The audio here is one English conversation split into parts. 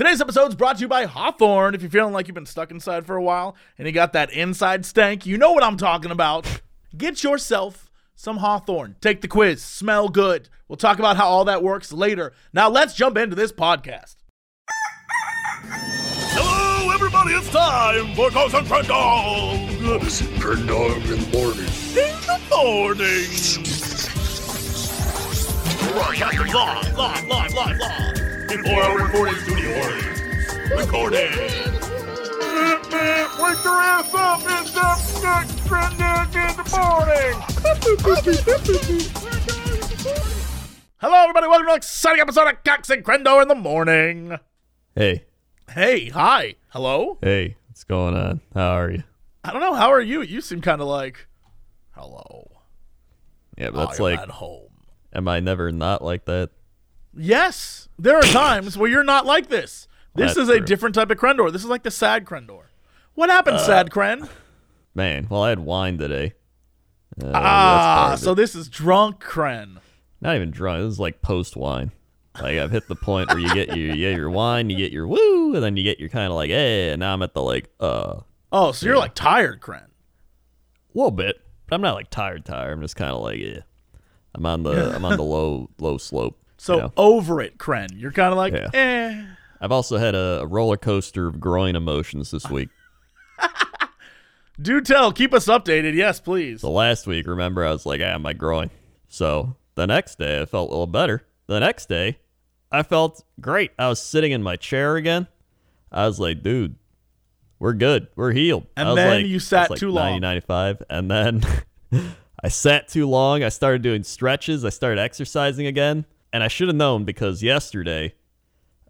Today's episode is brought to you by Hawthorne. If you're feeling like you've been stuck inside for a while and you got that inside stank, you know what I'm talking about. Get yourself some Hawthorne. Take the quiz. Smell good. We'll talk about how all that works later. Now let's jump into this podcast. Hello, everybody. It's time for Cox and Crendor. Cox and Crendor in the morning. In the morning. Live, live, live, live, live. Before our recording studio audience. Recording. Wake your ass up. It's up next Crendor in the morning. Hello, everybody. Welcome to an exciting episode of Cox and Crendor in the morning. Hey, Hey, hi. Hello? hey, what's going on? How are you? I don't know. How are you? You seem kind of like, hello. Yeah, but that's I'm like, at home. am I never not like that? Yes, there are times where you're not like this. This That's is a true. different type of Crendor. This is like the sad Crendor. What happened, Uh, sad Cren? Man, well, I had wine today. Uh, Ah, so this is drunk Cren. not even drunk. This is like post wine. Like I've hit the point where you get your yeah your wine, you get your woo, and then you get your kind of like, hey, and now I'm at the like, uh, Oh, so you're like tired, Cren. a little bit. But I'm not like tired, tired. I'm just kind of like, yeah. I'm on the I'm on the low low slope. So you know? over it, Kren. You're kind of like, Yeah. eh. I've also had a, roller coaster of groin emotions this week. Do tell. Keep us updated. Yes, please. So last week, remember, I was like, ah, my groin. So the next day, I felt a little better. The next day, I felt great. I was sitting in my chair again. I was like, dude, we're good. We're healed. And I was then like- you sat like too 90, long. 95. And then I sat too long. I started doing stretches. I started exercising again. And I should have known because yesterday,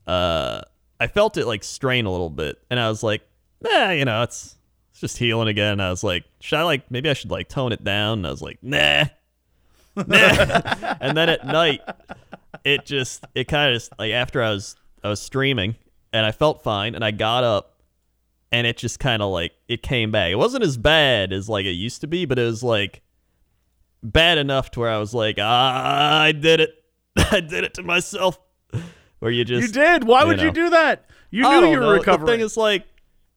uh, I felt it like strain a little bit. And I was like, nah, you know, it's it's just healing again. I was like, should I like maybe I should like tone it down? And I was like, nah. nah. and then at night, it just it kind of just like after I was I was streaming and I felt fine and I got up and it just kind of like it came back. It wasn't as bad as like it used to be, but it was like bad enough to where I was like, ah, I did it. I did it to myself. Where you just you did. Why you would you do that? You I knew you were know. recovering. The thing is, like,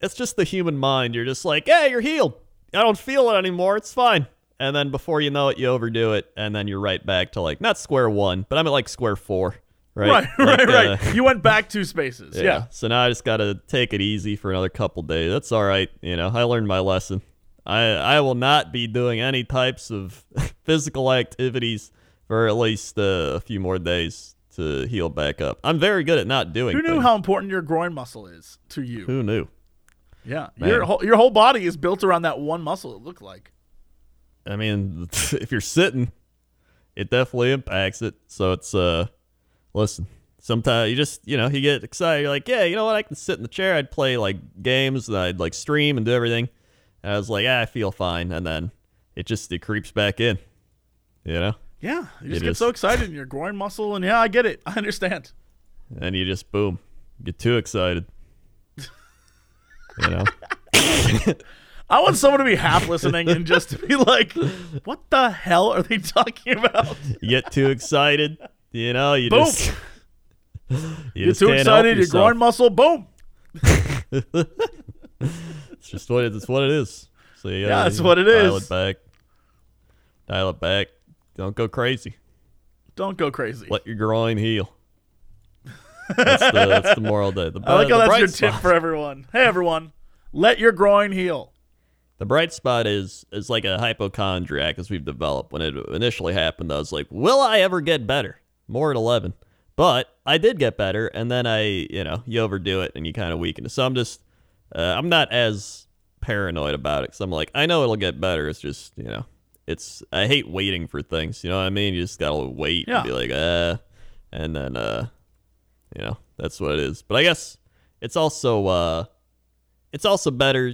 it's just the human mind. You're just like, hey, you're healed. I don't feel it anymore. It's fine. And then before you know it, you overdo it, and then you're right back to like not square one, but I'm at like square four. Right, right, Like, right, uh, right. You went back two spaces. yeah. yeah. So now I just gotta take it easy for another couple days. That's all right. You know, I learned my lesson. I I will not be doing any types of physical activities for at least uh, a few more days to heal back up. I'm very good at not doing. Who knew things. how important your groin muscle is to you? Who knew? Yeah, Man. your whole, your whole body is built around that one muscle. It looked like. I mean, if you're sitting, it definitely impacts it. So it's uh, listen. Sometimes you just you know you get excited. You're like, yeah, you know what? I can sit in the chair. I'd play like games. And I'd like stream and do everything. And I was like, yeah, I feel fine. And then it just it creeps back in. You know, Yeah, you just It get is. so excited in your groin muscle, and yeah, I get it. I understand. and you just boom, get too excited. you know, I want someone to be half listening and just to be like, "What the hell are they talking about?" you get too excited. You know, you Boom. just you You're just too excited. Your groin muscle, boom. It's just what it, it's what it is. So Yeah, that's what it dial is. it back. Dial it back. Don't go crazy. Don't go crazy. Let your groin heal. That's the, that's the moral of the, I like how that's your tip for everyone. Hey, everyone, let your groin heal. The bright spot is is like a hypochondriac as we've developed. When it initially happened, I was like, "Will I ever get better?" More at eleven, but I did get better, and then I, you know, you overdo it and you kind of weaken. So I'm just, uh, I'm not as paranoid about it because I'm like, I know it'll get better. It's just, you know, it's I hate waiting for things. You know what I mean? You just gotta wait Yeah. and be like, uh, and then, uh, you know, that's what it is. But I guess it's also, uh, it's also better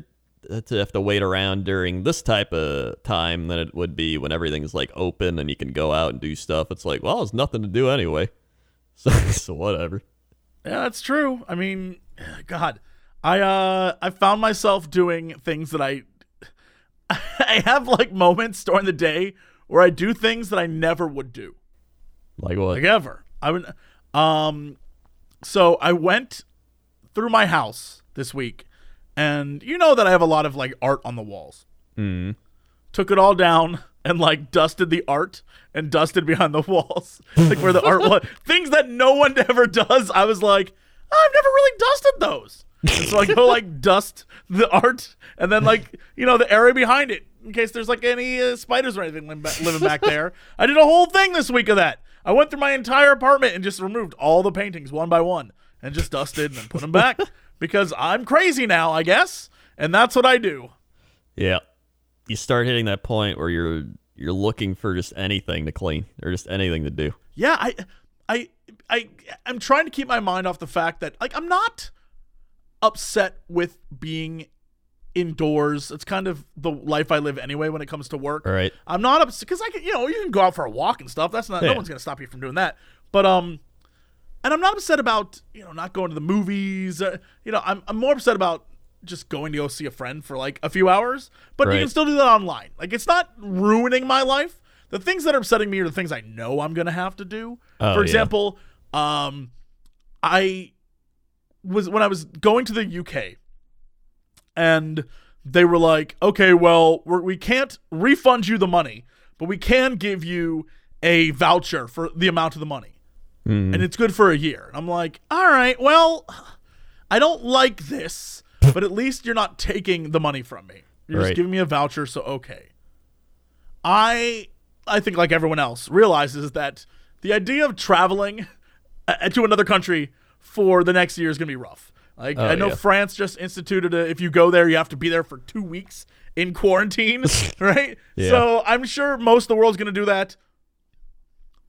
to have to wait around during this type of time than it would be when everything's like open and you can go out and do stuff. It's like, well, there's nothing to do anyway. So, so whatever. Yeah, that's true. I mean, God, I uh, I found myself doing things that I, I have like moments during the day where I do things that I never would do. Like what? like ever. I would, um, so I went through my house this week, and you know that I have a lot of like art on the walls. Mm. Took it all down and like dusted the art and dusted behind the walls, like where the art was. Things that no one ever does. I was like, I've never really dusted those. And so I go like dust the art and then like you know the area behind it in case there's like any uh, spiders or anything living back, there. I did a whole thing this week of that. I went through my entire apartment and just removed all the paintings one by one and just dusted and put them back because I'm crazy now, I guess, and that's what I do. Yeah. You start hitting that point where you're you're looking for just anything to clean or just anything to do. Yeah, I, I, I, I'm trying to keep my mind off the fact that like I'm not upset with being indoors. It's kind of the life I live anyway when it comes to work. All right. I'm not upset because I can, you know, you can go out for a walk and stuff. That's not no one's gonna stop you from doing that. But um, and I'm not upset about you know not going to the movies. Uh, you know, I'm I'm more upset about just going to go see a friend for like a few hours. But you can still do that online. Like it's not ruining my life. The things that are upsetting me are the things I know I'm gonna have to do. Oh, for yeah. example, um, I was when I was going to the UK, and they were like, "Okay, well, we're, we can't refund you the money, but we can give you a voucher for the amount of the money, Mm. and it's good for a year." And I'm like, "All right, well, I don't like this, but at least you're not taking the money from me. You're just giving me a voucher, so okay." I I think like everyone else realizes that the idea of traveling uh, to another country for the next year is going to be rough. Like Oh, I know yeah. France just instituted a if you go there you have to be there for 2 weeks in quarantine, right? Yeah. So I'm sure most of the world's going to do that.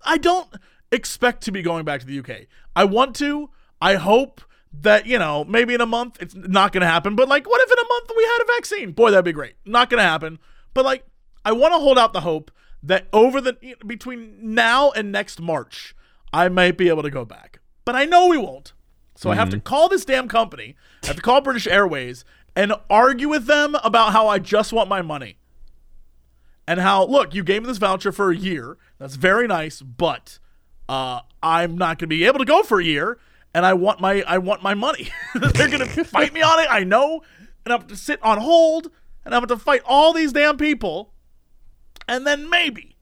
I don't expect to be going back to the UK. I want to. I hope that, you know, maybe in a month it's not going to happen, but like what if in a month we had a vaccine? Boy, that'd be great. Not going to happen. But like I want to hold out the hope that over the between now and next March, I might be able to go back. But I know we won't. So I have to call this damn company. I have to call British Airways and argue with them about how I just want my money. And how, look, you gave me this voucher for a year. That's very nice, but uh, I'm not going to be able to go for a year, and I want my I want my money. They're going to fight me on it. I know, and I have to sit on hold, and I have to fight all these damn people, and then maybe,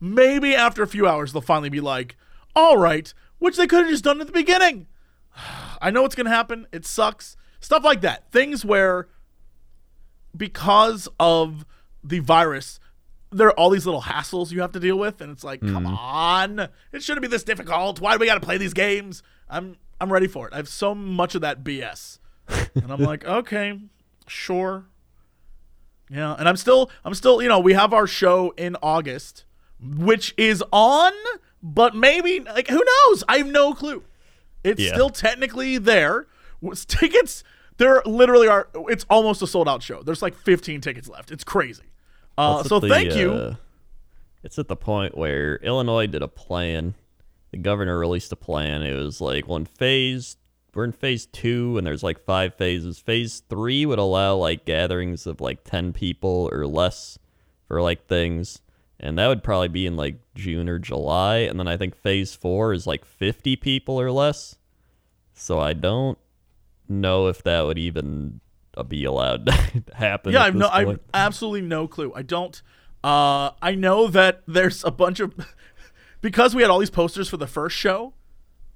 maybe after a few hours they'll finally be like, all right, which they could have just done at the beginning. I know what's going to happen. It sucks. Stuff like that. Things where because of the virus, there are all these little hassles you have to deal with, and it's like, come mm-hmm. on, it shouldn't be this difficult. Why do we got to play these games? I'm I'm ready for it. I have so much of that BS, and I'm like, okay, sure, yeah. And I'm still I'm still you know we have our show in August, which is on, but maybe like who knows? I have no clue. It's Yeah. still technically there. Tickets, there literally are. It's almost a sold out show. There's like 15 tickets left. It's crazy. Uh, so the, thank you. uh, it's at the point where Illinois did a plan. The governor released a plan. It was like one phase. We're in phase two, and there's like five phases. Phase three would allow like gatherings of like ten people or less for like things, and that would probably be in like June or July. And then I think phase four is like fifty people or less. So I don't know if that would even uh, be allowed to happen. yeah, I've no, I've absolutely no clue. I don't. Uh, I know that there's a bunch of because we had all these posters for the first show.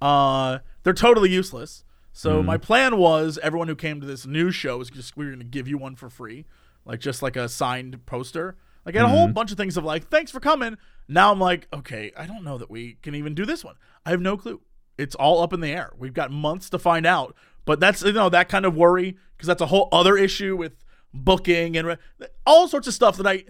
Uh, they're totally useless. So my plan was everyone who came to this new show was just we were going to give you one for free, like just like a signed poster. Like I had a whole mm-hmm. bunch of things of like thanks for coming. Now I'm like, okay, I don't know that we can even do this one. I have no clue. It's all up in the air. We've got months to find out. But that's you know that kind of worry because that's a whole other issue with booking and re- all sorts of stuff that I.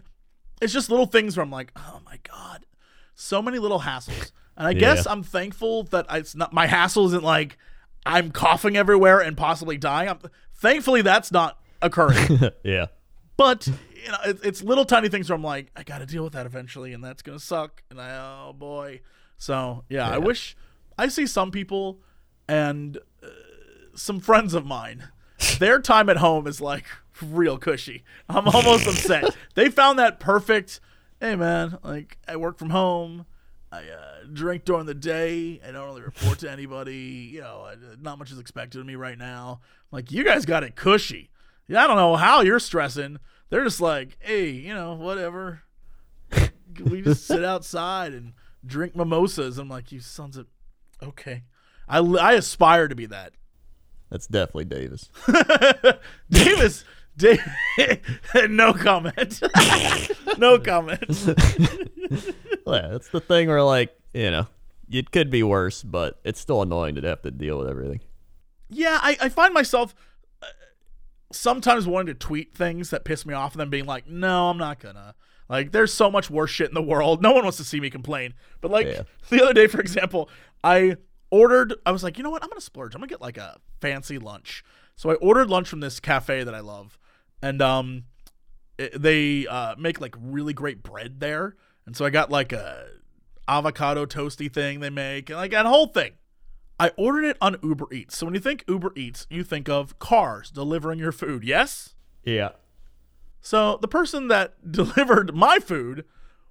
It's just little things where I'm like, oh my god, so many little hassles. And I guess I'm thankful that I- it's not my hassle isn't like I'm coughing everywhere and possibly dying. I'm, thankfully, that's not occurring. yeah. But you know, it, it's little tiny things where I'm like, I got to deal with that eventually, and that's gonna suck. And I, oh boy. So yeah, I wish I see some people and uh, some friends of mine. Their time at home is like real cushy. I'm almost upset. They found that perfect. Hey man, like I work from home. I uh, drink during the day. I don't really report to anybody. You know, not much is expected of me right now. I'm like, you guys got it cushy. Yeah, I don't know how you're stressing. They're just like, hey, you know, whatever. we just sit outside and drink mimosas. I'm like, you sons of, okay. I, I aspire to be that. That's definitely Davis. Davis, Davis, no comment. no comment. yeah, that's the thing where like you know it could be worse, but it's still annoying to have to deal with everything. Yeah, I, I find myself sometimes wanting to tweet things that piss me off and then being like, no, I'm not gonna. Like, there's so much worse shit in the world. No one wants to see me complain. But, like, Yeah. the other day, for example, I ordered, I was like, you know what? I'm gonna splurge. I'm gonna get like a fancy lunch. So I ordered lunch from this cafe that I love. And, um, it, they uh, make like really great bread there. And so I got like a avocado toasty thing they make and like that whole thing. I ordered it on Uber Eats. So when you think Uber Eats, you think of cars delivering your food, yes? Yeah. So the person that delivered my food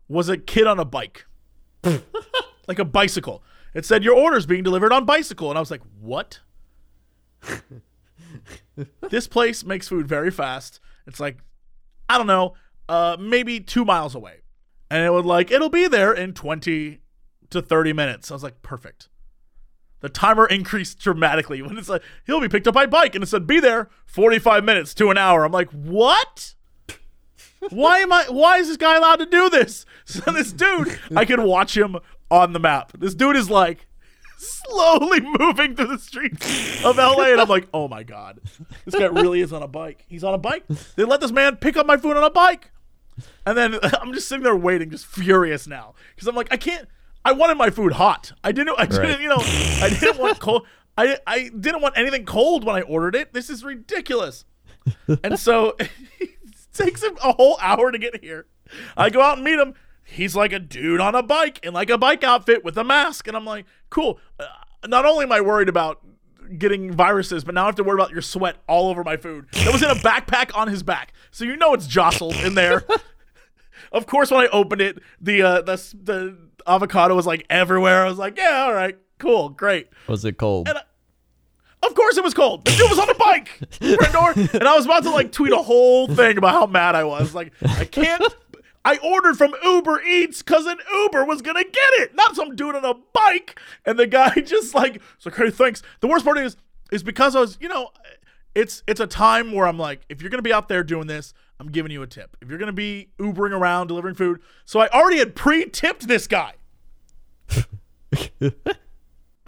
was a kid on a bike. like a bicycle. It said your order's being delivered on bicycle and I was like, "What?" this place makes food very fast. It's like I don't know, uh maybe 2 miles away. And it would like it'll be there in 20 to 30 minutes. I was like, "Perfect." The timer increased dramatically when it's like he'll be picked up by bike and it said be there 45 minutes to an hour. I'm like, "What?" why am I why is this guy allowed to do this? So this dude, I can watch him on the map. This dude is like slowly moving through the streets of LA and I'm like, "Oh my god. This guy really is on a bike. He's on a bike. They let this man pick up my food on a bike." And then I'm just sitting there waiting, just furious now. Because I'm like, I can't I wanted my food hot. I didn't I didn't, Right. you know, I didn't want cold I I didn't want anything cold when I ordered it. This is ridiculous. And so it takes him a whole hour to get here. I go out and meet him. He's like a dude on a bike in like a bike outfit with a mask. And I'm like, cool. Uh, not only am I worried about getting viruses, but now I have to worry about your sweat all over my food. That was in a backpack on his back. So you know it's jostled in there. of course, when I opened it, the, uh, the, the avocado was like everywhere. I was like, yeah, all right, cool, great. Was it cold? And I- Of course it was cold. The dude was on a bike, Crendor, and I was about to like tweet a whole thing about how mad I was. Like, I can't. I ordered from Uber Eats because an Uber was gonna get it, not some dude on a bike. And the guy just like, it's like, hey, thanks. The worst part is, is because I was, you know, it's it's a time where I'm like, if you're gonna be out there doing this, I'm giving you a tip. If you're gonna be Ubering around delivering food, so I already had pre-tipped this guy.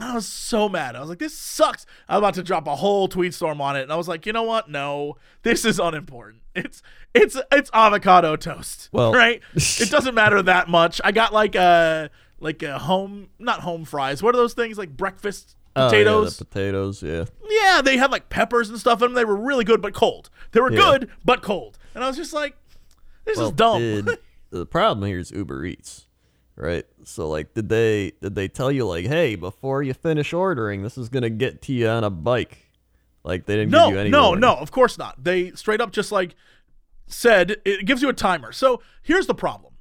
I was so mad. I was like, this sucks. I was about to drop a whole tweet storm on it. And I was like, you know what? No, this is unimportant. It's it's it's avocado toast. Well- right? it doesn't matter that much. I got like a like a home not home fries. What are those things? Like breakfast Oh, yeah, potatoes? the potatoes, yeah. yeah, they had like peppers and stuff in them. They were really good but cold. They were Yeah. good but cold. And I was just like, this Well, is dumb. did- the problem here is Uber Eats, right? So like, did they did they tell you like, hey, before you finish ordering, this is gonna get to you on a bike? Like they didn't No, give you any. no, warning. no. Of course not. They straight up just like said it gives you a timer. So here's the problem: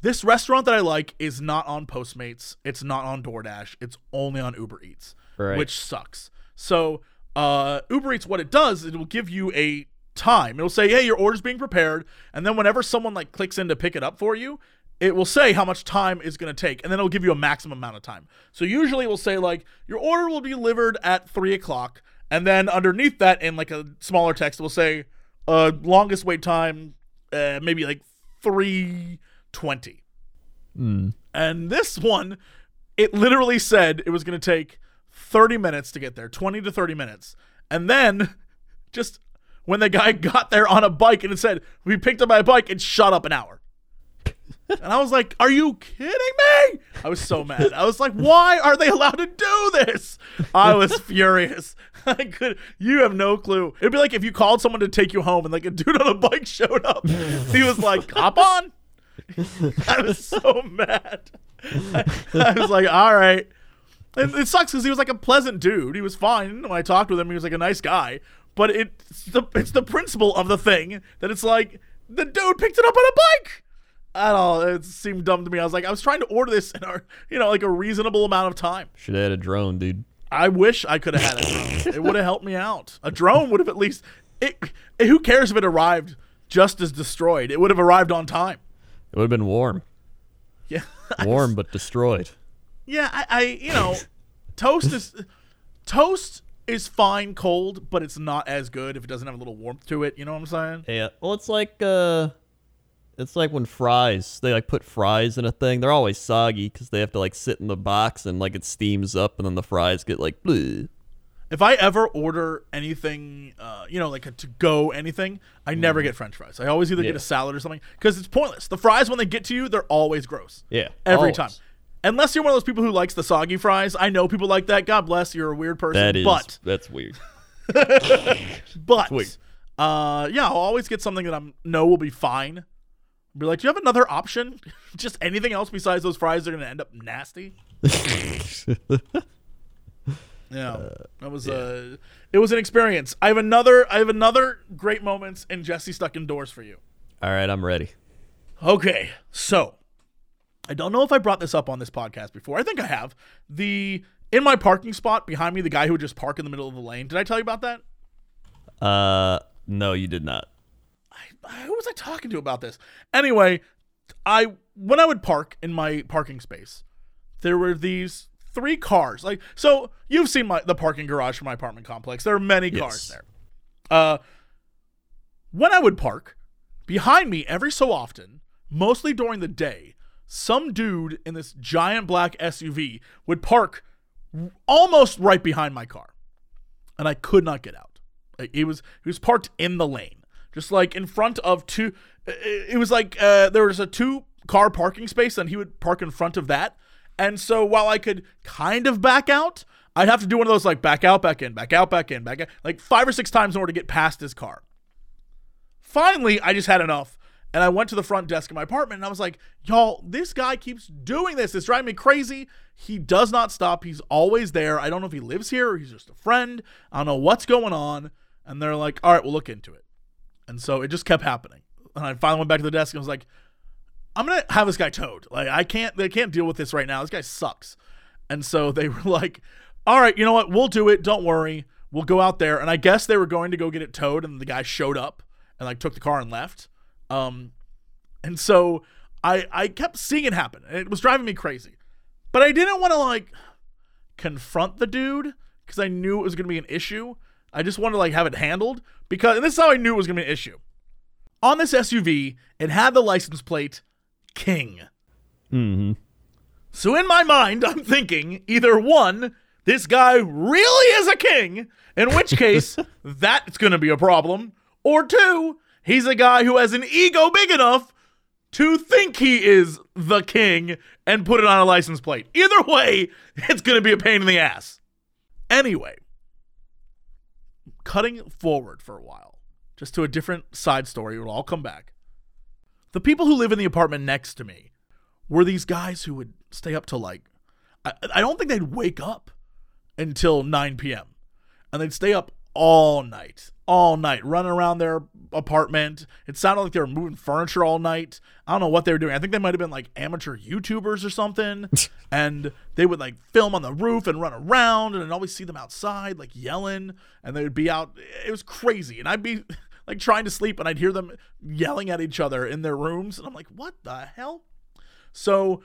this restaurant that I like is not on Postmates. It's not on DoorDash. It's only on Uber Eats, Right. which sucks. So uh, Uber Eats, what it does, it will give you a time. It'll say, "Hey, your order's being prepared," and then whenever someone like clicks in to pick it up for you. It will say how much time is going to take, and then it'll give you a maximum amount of time. So usually it will say like your order will be delivered at three o'clock, and then underneath that, in like a smaller text, it will say uh, longest wait time, uh, maybe like three twenty. And this one, it literally said it was going to take thirty minutes to get there, twenty to thirty minutes, and then just when the guy got there on a bike and it said we picked up my bike, and shot up an hour. And I was like, "Are you kidding me?" I was so mad. I was like, "Why are they allowed to do this?" I was furious. I could. You have no clue. It'd be like if you called someone to take you home and like a dude on a bike showed up. He was like, "Hop on." I was so mad. I, I was like, "All right." And it sucks because he was like a pleasant dude. He was fine when I talked with him. He was like a nice guy. But it's the it's the principle of the thing that it's like the dude picked it up on a bike. I don't know. It seemed dumb to me. I was like, I was trying to order this in our, you know, like a reasonable amount of time. Should have had a drone, dude. I wish I could have had a drone. it would have helped me out. A drone would have at least. It, it- who cares if it arrived just as destroyed? It would have arrived on time. It would have been warm. Yeah. Warm but destroyed. Yeah, I, I you know, toast is toast is fine cold, but it's not as good if it doesn't have a little warmth to it. You know what I'm saying? Yeah. Well, it's like uh, it's like when fries they like put fries in a thing. They're always soggy because they have to like sit in the box and like it steams up, and then the fries get like. Bleh. If I ever order anything, uh, you know, like a to go anything, I never get French fries. I always either get a salad or something because it's pointless. The fries when they get to you, they're always gross. Yeah. every always. time. Unless you're one of those people who likes the soggy fries, I know people like that. God bless, you're a weird person. That is. but That's weird. but Sweet. uh, yeah, I'll always get something that I'm know will be fine. Be like, do you have another option? Just anything else besides those fries? They're gonna end up nasty. yeah, that was uh, it was an experience. I have another. I have another great moments in Jesse stuck indoors for you. All right, I'm ready. Okay, so I don't know if I brought this up on this podcast before. I think I have. The in my parking spot behind me, the guy who would just park in the middle of the lane. Did I tell you about that? Uh, no, you did not. who was I talking to about this? Anyway, I when I would park in my parking space, there were these three cars. Like so, you've seen my the parking garage for my apartment complex. There are many cars Yes. there. Uh, when I would park behind me every so often, mostly during the day, some dude in this giant black SUV would park almost right behind my car, and I could not get out. Like, he was he was parked in the lane, just like in front of two. It was like uh, there was a two car parking space, and he would park in front of that. And so while I could kind of back out, I'd have to do one of those like back out, back in, back out, back in, back out, like five or six times in order to get past his car. Finally, I just had enough. And I went to the front desk of my apartment and I was like, y'all, this guy keeps doing this. It's driving me crazy. He does not stop. He's always there. I don't know if he lives here or he's just a friend. I don't know what's going on. And they're like, all right, we'll look into it. And so it just kept happening. And I finally went back to the desk and was like, I'm gonna have this guy towed. Like I can't they can't deal with this right now. This guy sucks. And so they were like, All right, you know what? We'll do it. Don't worry. We'll go out there. And I guess they were going to go get it towed, and the guy showed up and like took the car and left. Um and so I I kept seeing it happen. and It was driving me crazy. But I didn't want to like confront the dude because I knew it was gonna be an issue. I just wanted to like have it handled because and this is how I knew it was gonna be an issue. On this SUV, it had the license plate King. Mm-hmm. So in my mind, I'm thinking either one, this guy really is a king, in which case that's going to be a problem, or two, he's a guy who has an ego big enough to think he is the king and put it on a license plate. Either way, it's going to be a pain in the ass. Anyway, cutting forward for a while, just to a different side story, it'll all come back. The people who live in the apartment next to me were these guys who would stay up till like I, I don't think they'd wake up until 9 p.m. and they'd stay up all night, all night, running around their apartment. It sounded like they were moving furniture all night. I don't know what they were doing. I think they might have been like amateur YouTubers or something. and they would like film on the roof and run around, and I'd always see them outside like yelling, and they would be out. It was crazy, and I'd be like trying to sleep, and I'd hear them yelling at each other in their rooms, and I'm like, what the hell? So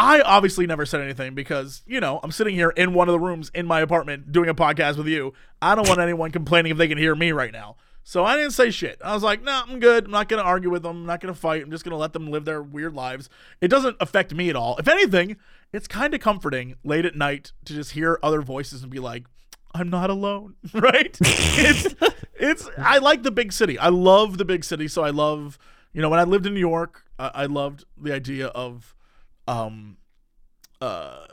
I obviously never said anything because, you know, I'm sitting here in one of the rooms in my apartment doing a podcast with you. I don't want anyone complaining if they can hear me right now. So I didn't say shit. I was like, nah, I'm good. I'm not going to argue with them. I'm not going to fight. I'm just going to let them live their weird lives. It doesn't affect me at all. If anything, it's kind of comforting late at night to just hear other voices and be like, I'm not alone, right? it's it's I like the big city. I love the big city, so I love, you know, when I lived in New York, I, I loved the idea of um uh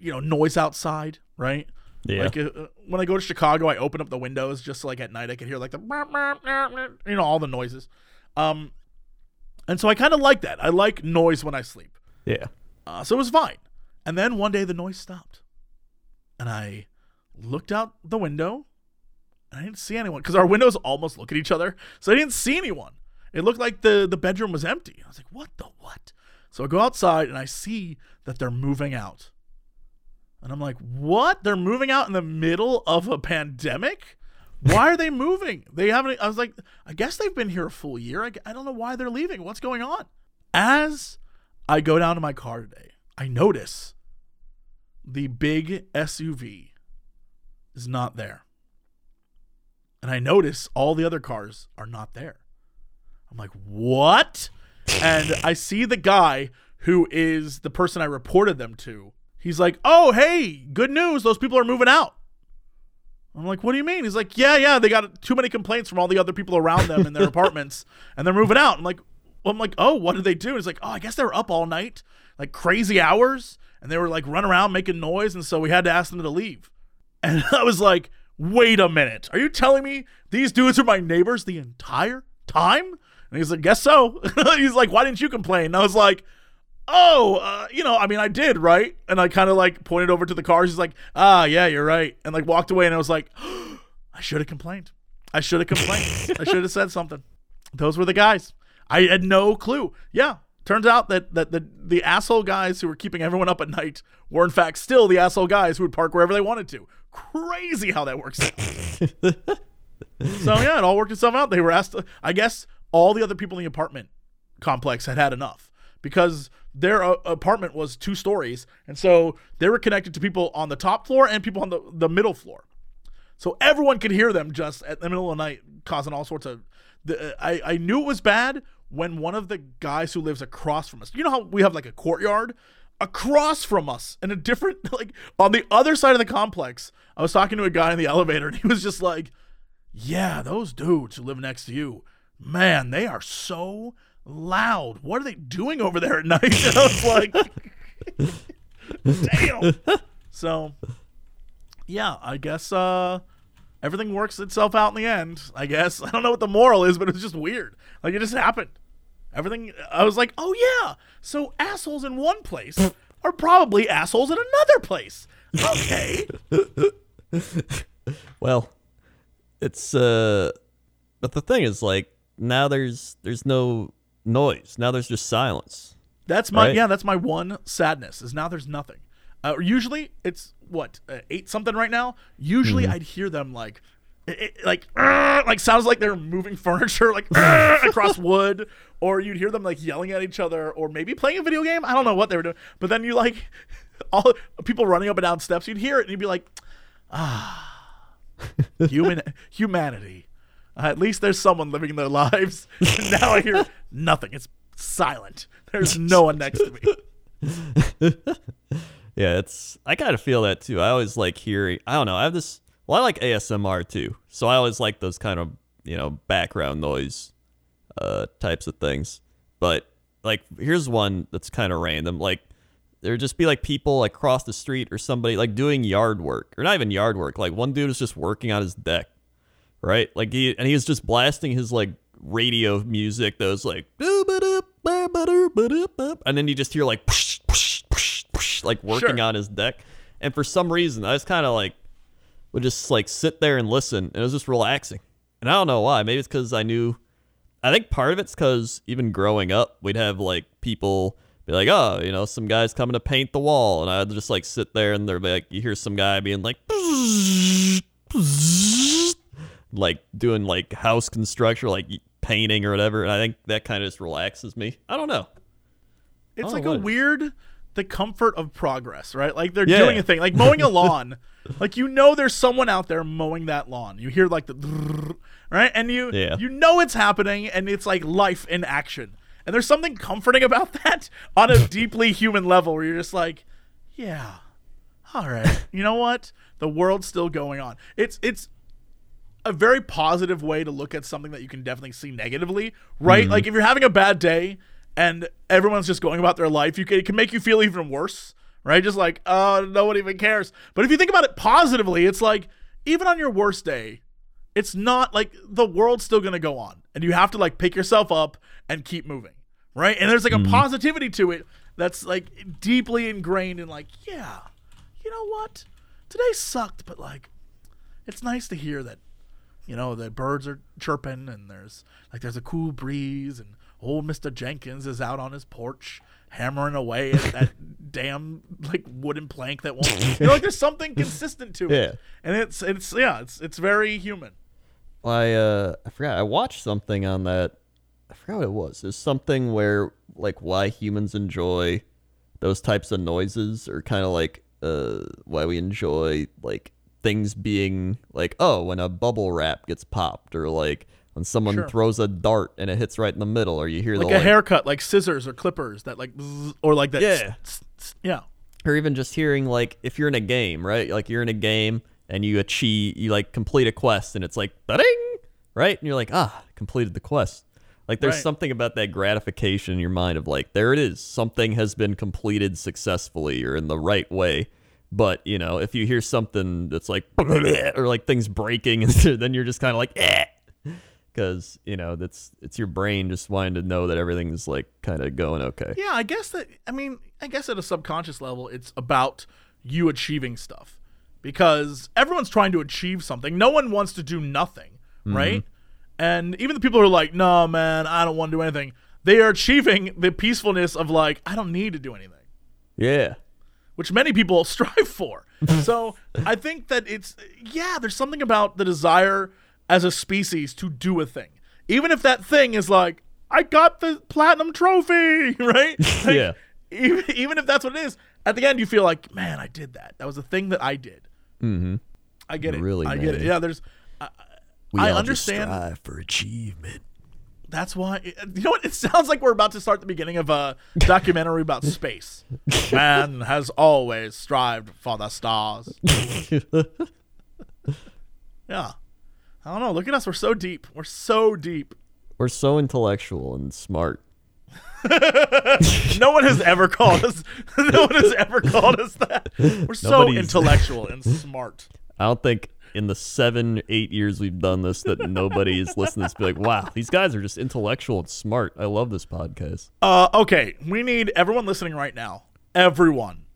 you know, noise outside, right? Yeah. Like uh, when I go to Chicago, I open up the windows just so like at night I can hear like the you know all the noises. Um and so I kind of like that. I like noise when I sleep. yeah. Uh, so it was fine. And then one day the noise stopped. And I looked out the window and I didn't see anyone because our windows almost look at each other. So I didn't see anyone. It looked like the the bedroom was empty. I was like, what the what? So I go outside and I see that they're moving out. And I'm like, what? They're moving out in the middle of a pandemic? Why are they moving? They haven't. I was like, I guess they've been here a full year. I, I don't know why they're leaving. What's going on? As I go down to my car today, I notice the big SUV is not there. And I notice all the other cars are not there. I'm like, what? And I see the guy who is the person I reported them to. He's like, oh, hey, good news. Those people are moving out. I'm like, what do you mean? He's like, yeah, yeah, they got too many complaints from all the other people around them in their apartments, and they're moving out. I'm like, well, I'm like, oh, what did they do? He's like, oh, I guess they were up all night, like crazy hours, and they were like running around making noise, and so we had to ask them to leave. And I was like, wait a minute, are you telling me these dudes are my neighbors the entire time? And he's like, guess so. he's like, why didn't you complain? And I was like, oh, uh, you know, I mean, I did, right? And I kind of like pointed over to the cars. He's like, ah, yeah, you're right. And like walked away. And I was like, I should have complained. I should have complained. I should have said something. Those were the guys. I had no clue. Yeah. Turns out that, that the, the asshole guys who were keeping everyone up at night were, in fact, still the asshole guys who would park wherever they wanted to. Crazy how that works out. so, yeah, it all worked itself out. They were asked, to, I guess all the other people in the apartment complex had had enough because their uh, apartment was two stories, and so they were connected to people on the top floor and people on the, the middle floor. So everyone could hear them just at the middle of the night, causing all sorts of. The, I I knew it was bad when one of the guys who lives across from us. You know how we have like a courtyard across from us in a different like on the other side of the complex. I was talking to a guy in the elevator, and he was just like, "Yeah, those dudes who live next to you, man, they are so." loud. What are they doing over there at night? And I was like, damn. So, yeah, I guess uh, everything works itself out in the end. I guess I don't know what the moral is, but it's just weird. Like it just happened. Everything. I was like, oh yeah. So assholes in one place are probably assholes in another place. Okay. well, it's uh, but the thing is, like, now there's there's no noise. Now there's just silence. That's my Right. yeah. That's my one sadness is now there's nothing. Uh, usually it's what uh, eight something right now. Usually Mm-hmm. I'd hear them like, it, it- like "Arr!" like sounds like they're moving furniture like across wood, or you'd hear them like yelling at each other, or maybe playing a video game. I don't know what they were doing, but then you like all people running up and down steps. You'd hear it and you'd be like, ah, human humanity. At least there's someone living their lives. And now I hear nothing. It's silent. There's no one next to me. Yeah, it's I kind of feel that too. I always like hearing. I don't know. I have this. Well, I like ASMR too, so I always like those kind of you know background noise uh types of things. But like, here's one that's kind of random. Like, there'd just be like people like across the street or somebody like doing yard work, or not even yard work. Like one dude is just working on his deck, right? Like he and he was just blasting his like radio music that was like and then you just hear like like working Sure. on his deck and for some reason i was kind of like would just like sit there and listen and it was just relaxing and i don't know why maybe it's because i knew i think part of it's because even growing up we'd have like people be like oh you know some guy's coming to paint the wall and i'd just like sit there and they're like you hear some guy being like like doing like house construction, like painting or whatever. And I think that kind of just relaxes me. I don't know. It's Oh, like a weird the comfort of progress, right? Like they're Yeah. doing a thing, like mowing a lawn. like you know there's someone out there mowing that lawn. You hear like the right? And you Yeah. you know it's happening and it's like life in action. And there's something comforting about that on a deeply human level where you're just like, yeah. All right. You know what? The world's still going on. It's it's a very positive way to look at something that you can definitely see negatively, right? Mm-hmm. Like if you're having a bad day and everyone's just going about their life, you can, it can make you feel even worse, right? Just like, oh, no one even cares. But if you think about it positively, it's like even on your worst day, it's not like the world's still going to go on and you have to like pick yourself up and keep moving, right? And there's like a mm-hmm. positivity to it that's like deeply ingrained in like, yeah, you know what? Today sucked, but like it's nice to hear that you know the birds are chirping and there's like there's a cool breeze and old Mister Jenkins is out on his porch hammering away at that damn like wooden plank that won't. You know, like there's something consistent to it, and it's it's yeah, it's it's very human. I uh I forgot I watched something on that. I forgot what it was. There's something where like why humans enjoy those types of noises or kind of like uh why we enjoy like things being like oh when a bubble wrap gets popped or like when someone Sure. throws a dart and it hits right in the middle or you hear Like the a like, haircut, like scissors or clippers that like bzz, or like that. Yeah. s- s- yeah. or even just hearing like if you're in a game, right? Like you're in a game and you achieve, you like complete a quest, and it's like ding, right? And you're like, ah, completed the quest. Like there's Right. something about that gratification in your mind of like, there it is, something has been completed successfully or in the right way. But you know, if you hear something that's like or like things breaking, then you're just kind of like, eh, because you know that's it's your brain just wanting to know that everything's like kind of going okay. Yeah, I guess that. I mean, I guess at a subconscious level, it's about you achieving stuff because everyone's trying to achieve something. No one wants to do nothing, right? And even the people who are like, "No, man, I don't want to do anything," they are achieving the peacefulness of like, "I don't need to do anything." Yeah. Which many people strive for. so I think that it's yeah, there's something about the desire as a species to do a thing, even if that thing is like I got the platinum trophy, right? Like, Yeah. Even, even if that's what it is, at the end you feel like, man, I did that. That was a thing that I did. Mm-hmm. I get it. Really, I get it. Yeah, there's. I, We I all understand. just strive for achievement. That's why. Eh, you know what? It sounds like we're about to start the beginning of a documentary about space. Man has always strived for the stars. Yeah. I don't know. Look at us. We're so deep. We're so deep. We're so intellectual and smart. No one has ever called us. No one has ever called us that. We're so Nobody's- intellectual and smart. I don't think in the seven, eight years we've done this that nobody is listening to this be like, wow, these guys are just intellectual and smart. I love this podcast. Uh, okay, we need everyone listening right now. Everyone,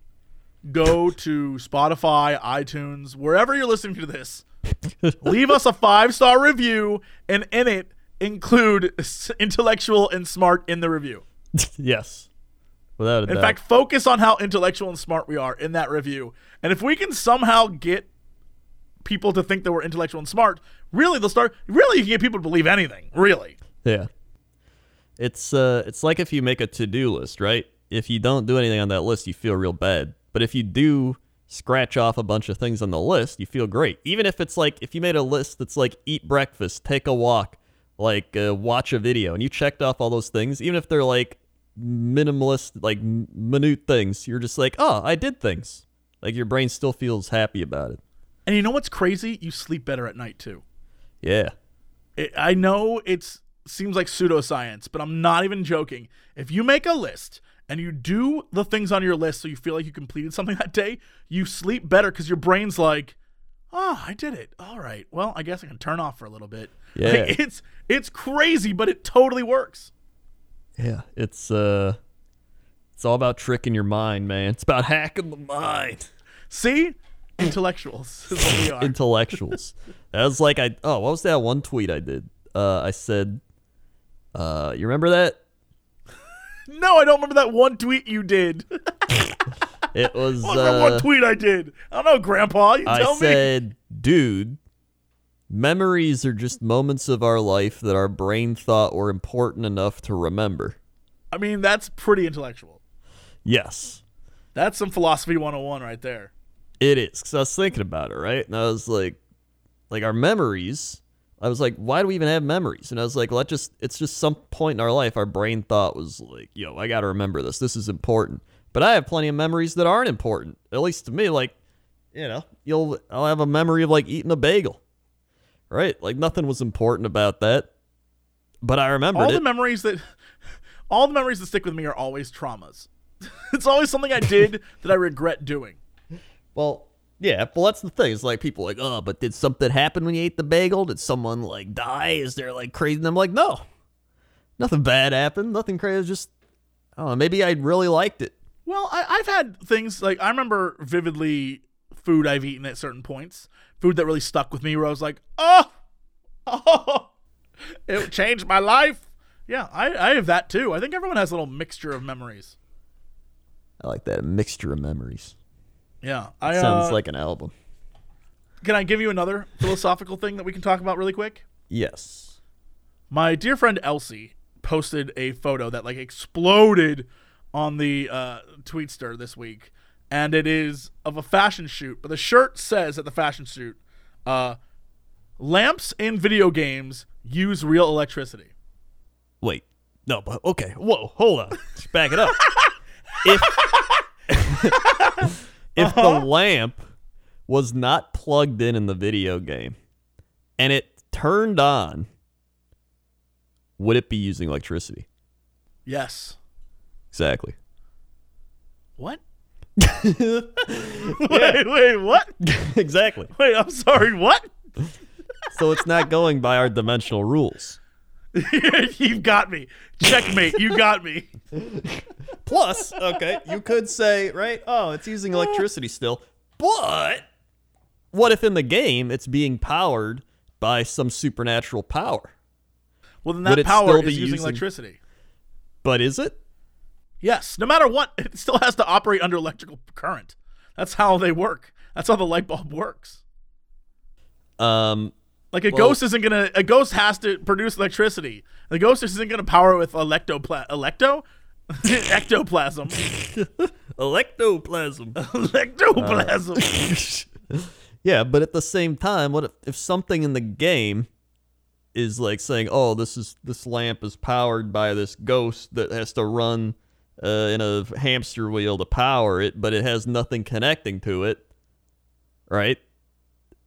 go to Spotify, iTunes, wherever you're listening to this. leave us a five star review, and in it include intellectual and smart in the review. yes. Without a In doubt. fact, focus on how intellectual and smart we are in that review. And if we can somehow get people to think that we're intellectual and smart, really they'll start. Really, you can get people to believe anything. Really. yeah. It's uh it's like if you make a to-do list, right? If you don't do anything on that list, you feel real bad. But if you do scratch off a bunch of things on the list, you feel great. Even if it's like if you made a list that's like eat breakfast, take a walk, like uh, watch a video, and you checked off all those things, even if they're like minimalist, like minute things, you're just like, oh, I did things. Like your brain still feels happy about it. And you know what's crazy? You sleep better at night too. Yeah. it, I know it seems like pseudoscience, but I'm not even joking. If you make a list and you do the things on your list so you feel like you completed something that day, you sleep better because your brain's like, "Oh, I did it. All right. Well, I guess I can turn off for a little bit." Yeah. Like, it's it's crazy, but it totally works. Yeah. It's uh it's all about tricking your mind, man. It's about hacking the mind. See, intellectuals is what we are. Intellectuals. that was like I oh, what was that one tweet I did? Uh I said uh you remember that? no, I don't remember that one tweet you did. It was What was that one uh, tweet I did? I don't know, Grandpa. You I tell me. said, dude, memories are just moments of our life that our brain thought were important enough to remember. I mean, that's pretty intellectual. Yes. That's some philosophy 101 right there. It is because I was thinking about it, right? And I was like, like our memories. I was like, why do we even have memories? And I was like, well, that just it's just some point in our life our brain thought was like, yo, I got to remember this. This is important. But I have plenty of memories that aren't important. At least to me, like, you know, you'll I'll have a memory of like eating a bagel, right? Like nothing was important about that, but I remembered all it. the memories that all the memories that stick with me are always traumas. it's always something I did that I regret doing. Well, yeah, well, that's the thing. It's like people like, oh, but did something happen when you ate the bagel? Did someone like die? Is there like crazy? And I'm like, no, nothing bad happened. Nothing crazy. Just, I don't know. Maybe I really liked it. Well, I, I've had things like I remember vividly food I've eaten at certain points, food that really stuck with me where I was like, oh, Oh, it changed my life. Yeah, I, I have that too. I think everyone has a little mixture of memories. I like that a mixture of memories. Yeah, I Sounds uh, like an album. Can I give you another philosophical thing that we can talk about really quick? Yes. My dear friend Elsie posted a photo that like exploded on the uh, Tweetster this week, and it is of a fashion shoot. But the shirt says at the fashion shoot, uh, "Lamps in video games use real electricity." Wait. No, but okay. Whoa, hold on. Just back it up. if if the uh-huh. lamp was not plugged in in the video game and it turned on, would it be using electricity? Yes. Exactly. What? wait, wait, what? exactly. Wait, I'm sorry, what? So it's not going by our dimensional rules. You've got me. Checkmate, you got me. Plus, okay, you could say, right? Oh, it's using electricity still. But what if in the game it's being powered by some supernatural power? Well, then that power is using using- electricity. But is it? Yes, no matter what, it still has to operate under electrical current. That's how they work. That's how the light bulb works. Um, Like a Well- ghost isn't gonna. A ghost has to produce electricity. The ghost isn't gonna power with electopla- electo, ectoplasm, electoplasm. electoplasm. yeah, but at the same time, what if, if something in the game is like saying, "Oh, this is this lamp is powered by this ghost that has to run uh, in a hamster wheel to power it, but it has nothing connecting to it." Right?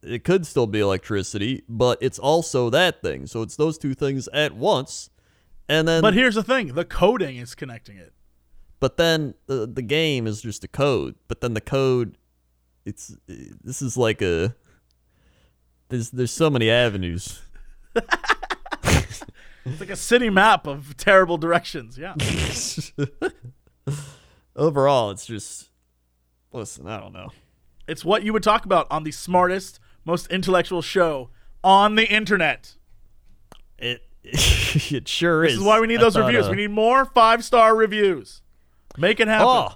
It could still be electricity, but it's also that thing. So it's those two things at once. And then but here's the thing: the coding is connecting it. but then the the game is just a code. But then the code, it's this is like a there's there's so many avenues. It's like a city map of terrible directions. Yeah. Overall, it's just listen. I don't know. It's what you would talk about on the smartest, most intellectual show on the internet. It it sure is. This is why we need I those thought, reviews. uh, we need more five star reviews. Make it happen. Oh,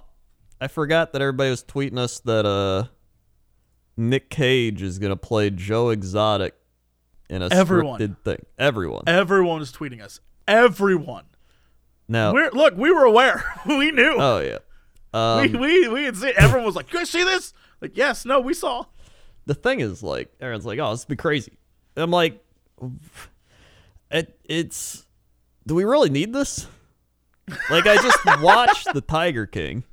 I forgot that everybody was tweeting us that uh Nick Cage is gonna play Joe Exotic in a Everyone. scripted thing. Everyone. Everyone is tweeting us. Everyone. Now, We're look, we were aware. we knew. oh yeah. Um, we, we we had seen everyone was like, You guys see this? Like, yes, no, we saw. The thing is like everyone's like, oh, this would be crazy. And I'm like, it, it's. Do we really need this? Like I just watched the Tiger King.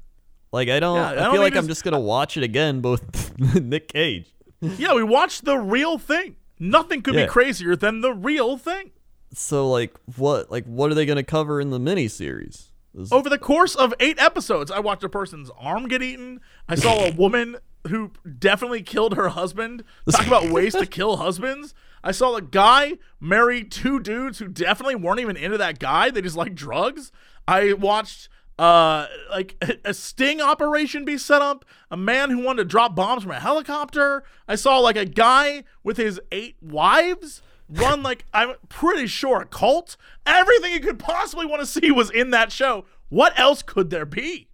Like I don't. Yeah, I I, don't feel like I'm just gonna watch it again, both Nick Cage. Yeah, we watched the real thing. Nothing could Yeah. be crazier than the real thing. So like what? Like what are they gonna cover in the miniseries? Over the course of eight episodes, I watched a person's arm get eaten. I saw a woman who definitely killed her husband. Talk about ways to kill husbands. I saw a guy marry two dudes who definitely weren't even into that guy. They just like drugs. I watched uh like a- a sting operation be set up. A man who wanted to drop bombs from a helicopter. I saw like a guy with his eight wives run like I'm pretty sure a cult. Everything you could possibly want to see was in that show. What else could there be?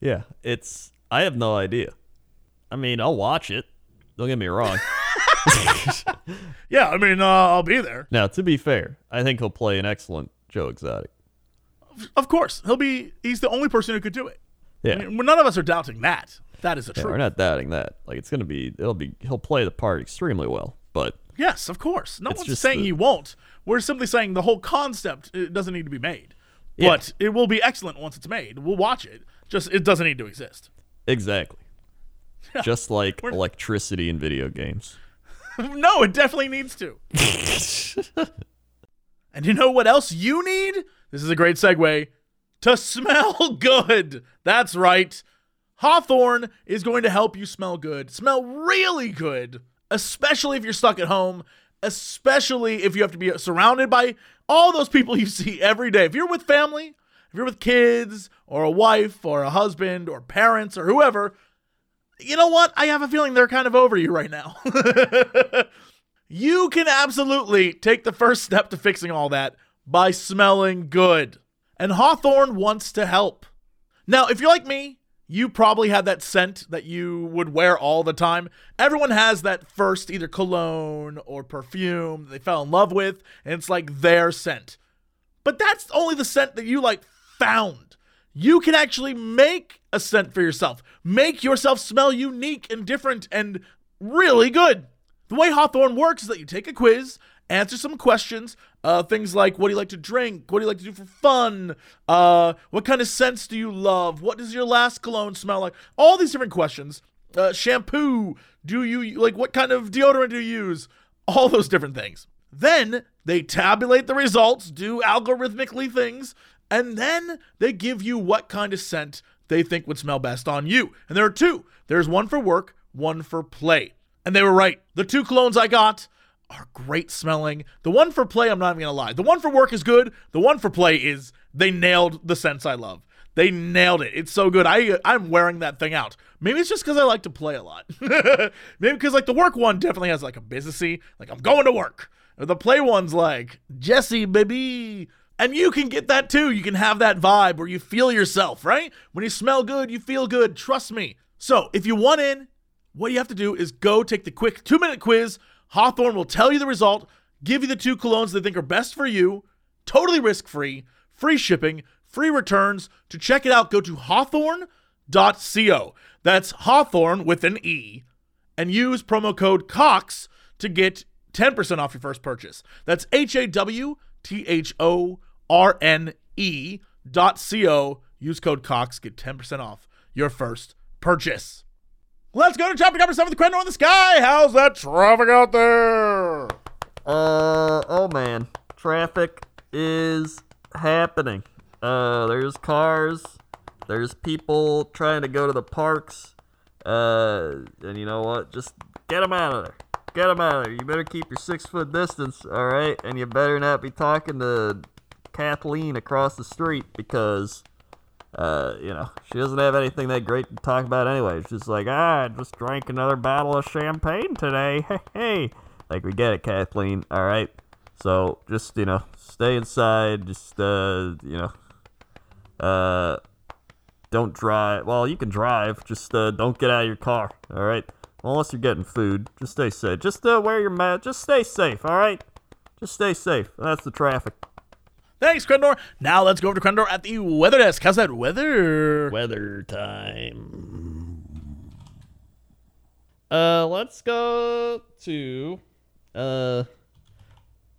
Yeah, it's. I have no idea. I mean, I'll watch it. Don't get me wrong. Yeah, I mean, uh, I'll be there. now, to be fair, I think he'll play an excellent Joe Exotic. Of course, he'll be. He's the only person who could do it. Yeah. I mean, none of us are doubting that. That is the Yeah, truth. we're not doubting that. Like it's gonna be, it'll be, he'll play the part extremely well. But Yes, of course. No one's saying the- he won't. We're simply saying the whole concept doesn't need to be made. Yeah. But it will be excellent once it's made. We'll watch it. Just it doesn't need to exist. exactly, just like We're- electricity in video games. no, it definitely needs to. and you know what else you need? This is a great segue to smell good. That's right. Hawthorne is going to help you smell good, smell really good, especially if you're stuck at home, especially if you have to be surrounded by all those people you see every day. If you're with family, if you're with kids, or a wife, or a husband, or parents, or whoever, you know what? I have a feeling they're kind of over you right now. you can absolutely take the first step to fixing all that by smelling good. And Hawthorne wants to help. Now, if you're like me, you probably had that scent that you would wear all the time. Everyone has that first either cologne or perfume they fell in love with, and it's like their scent. But that's only the scent that you like found. You can actually make a scent for yourself. Make yourself smell unique and different and really good. The way Hawthorne works is that you take a quiz, answer some questions, uh, things like what do you like to drink? What do you like to do for fun? Uh, what kind of scents do you love? What does your last cologne smell like? All these different questions. Uh, shampoo. Do you like what kind of deodorant do you use? All those different things. Then they tabulate the results, do algorithmically things, and then they give you what kind of scent they think would smell best on you. And there are two. There's one for work, one for play. And they were right. The two colognes I got are great smelling. The one for play, I'm not even gonna lie. The one for work is good. The one for play is they nailed the scents I love. They nailed it. It's so good. I I'm wearing that thing out. Maybe it's just because I like to play a lot. Maybe because like the work one definitely has like a businessy, like I'm going to work. The play one's like Jesse, baby. And you can get that too. You can have that vibe where you feel yourself, right? When you smell good, you feel good. Trust me. So if you want in, what you have to do is go take the quick two minute quiz. Hawthorne will tell you the result, give you the two colognes they think are best for you, totally risk free, free shipping, free returns. To check it out, go to hawthorne.co. That's Hawthorne with an E. And use promo code COX to get 10% off your first purchase. That's H A W T H O R N E dot C O. Use code COX, get 10% off your first purchase. Let's go to chapter number seven, the Crendor in the sky. How's that traffic out there? Uh oh man, traffic is happening. Uh, there's cars, there's people trying to go to the parks. Uh, and you know what? Just get them out of there. Get them out of there. You better keep your six foot distance, all right? And you better not be talking to Kathleen across the street because uh, you know, she doesn't have anything that great to talk about anyway. She's like, ah, I just drank another bottle of champagne today. Hey, hey. Like, we get it, Kathleen. All right. So just, you know, stay inside. Just, uh, you know, uh, don't drive. Well, you can drive. Just, uh, don't get out of your car. All right. Unless you're getting food. Just stay safe. Just, uh, wear your mask. Just stay safe. All right. Just stay safe. That's the traffic. Thanks, Crendor. Now let's go over to Crendor at the weather desk. How's that weather? Weather time. Uh, let's go to, uh,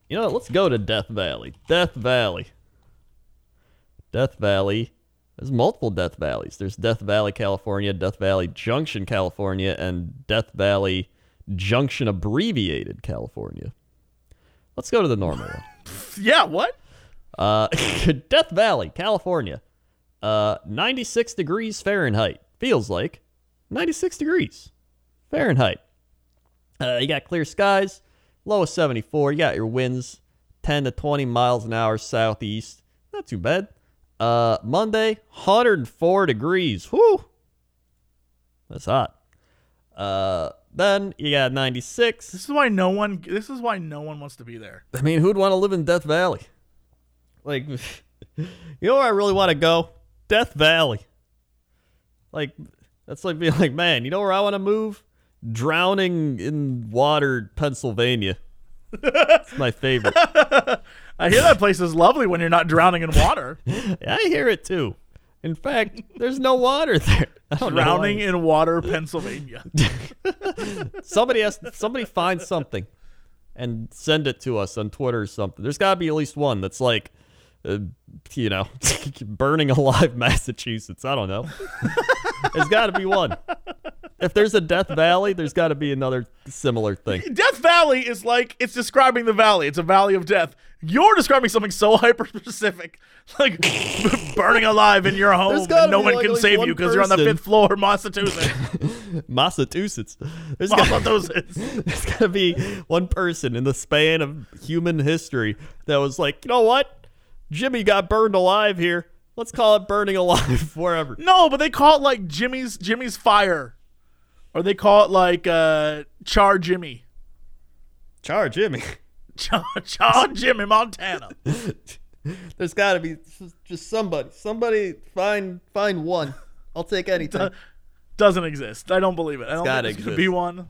you know, what? let's go to Death Valley. Death Valley. Death Valley. There's multiple Death Valleys. There's Death Valley, California, Death Valley Junction, California, and Death Valley Junction Abbreviated, California. Let's go to the normal one. Yeah, what? Uh, Death Valley, California. Uh, 96 degrees Fahrenheit. Feels like 96 degrees Fahrenheit. Uh, you got clear skies, low of 74. You got your winds 10 to 20 miles an hour southeast. Not too bad. Uh, Monday, 104 degrees. Whoo! That's hot. Uh, then you got 96. This is why no one. This is why no one wants to be there. I mean, who'd want to live in Death Valley? Like, you know where I really want to go? Death Valley. Like, that's like being like, man, you know where I want to move? Drowning in water, Pennsylvania. It's my favorite. I hear that place is lovely when you're not drowning in water. I hear it too. In fact, there's no water there. I don't know drowning in water, Pennsylvania. somebody has somebody find something and send it to us on Twitter or something. There's got to be at least one that's like, uh, you know, burning alive Massachusetts. I don't know. there's got to be one. If there's a Death Valley, there's got to be another similar thing. Death Valley is like it's describing the valley. It's a valley of death. You're describing something so hyper specific, like burning alive in your home, and no one like, can save one you because you're on the fifth floor, Massachusetts. Massachusetts. There's Massachusetts. there's got to be one person in the span of human history that was like, you know what? Jimmy got burned alive here. Let's call it burning alive wherever. No, but they call it like Jimmy's Jimmy's fire, or they call it like uh, Char Jimmy. Char Jimmy. John, John Jimmy Montana. There's got to be just somebody. Somebody find find one. I'll take anything. Doesn't exist. I don't believe it. I don't gotta think there's going to be one.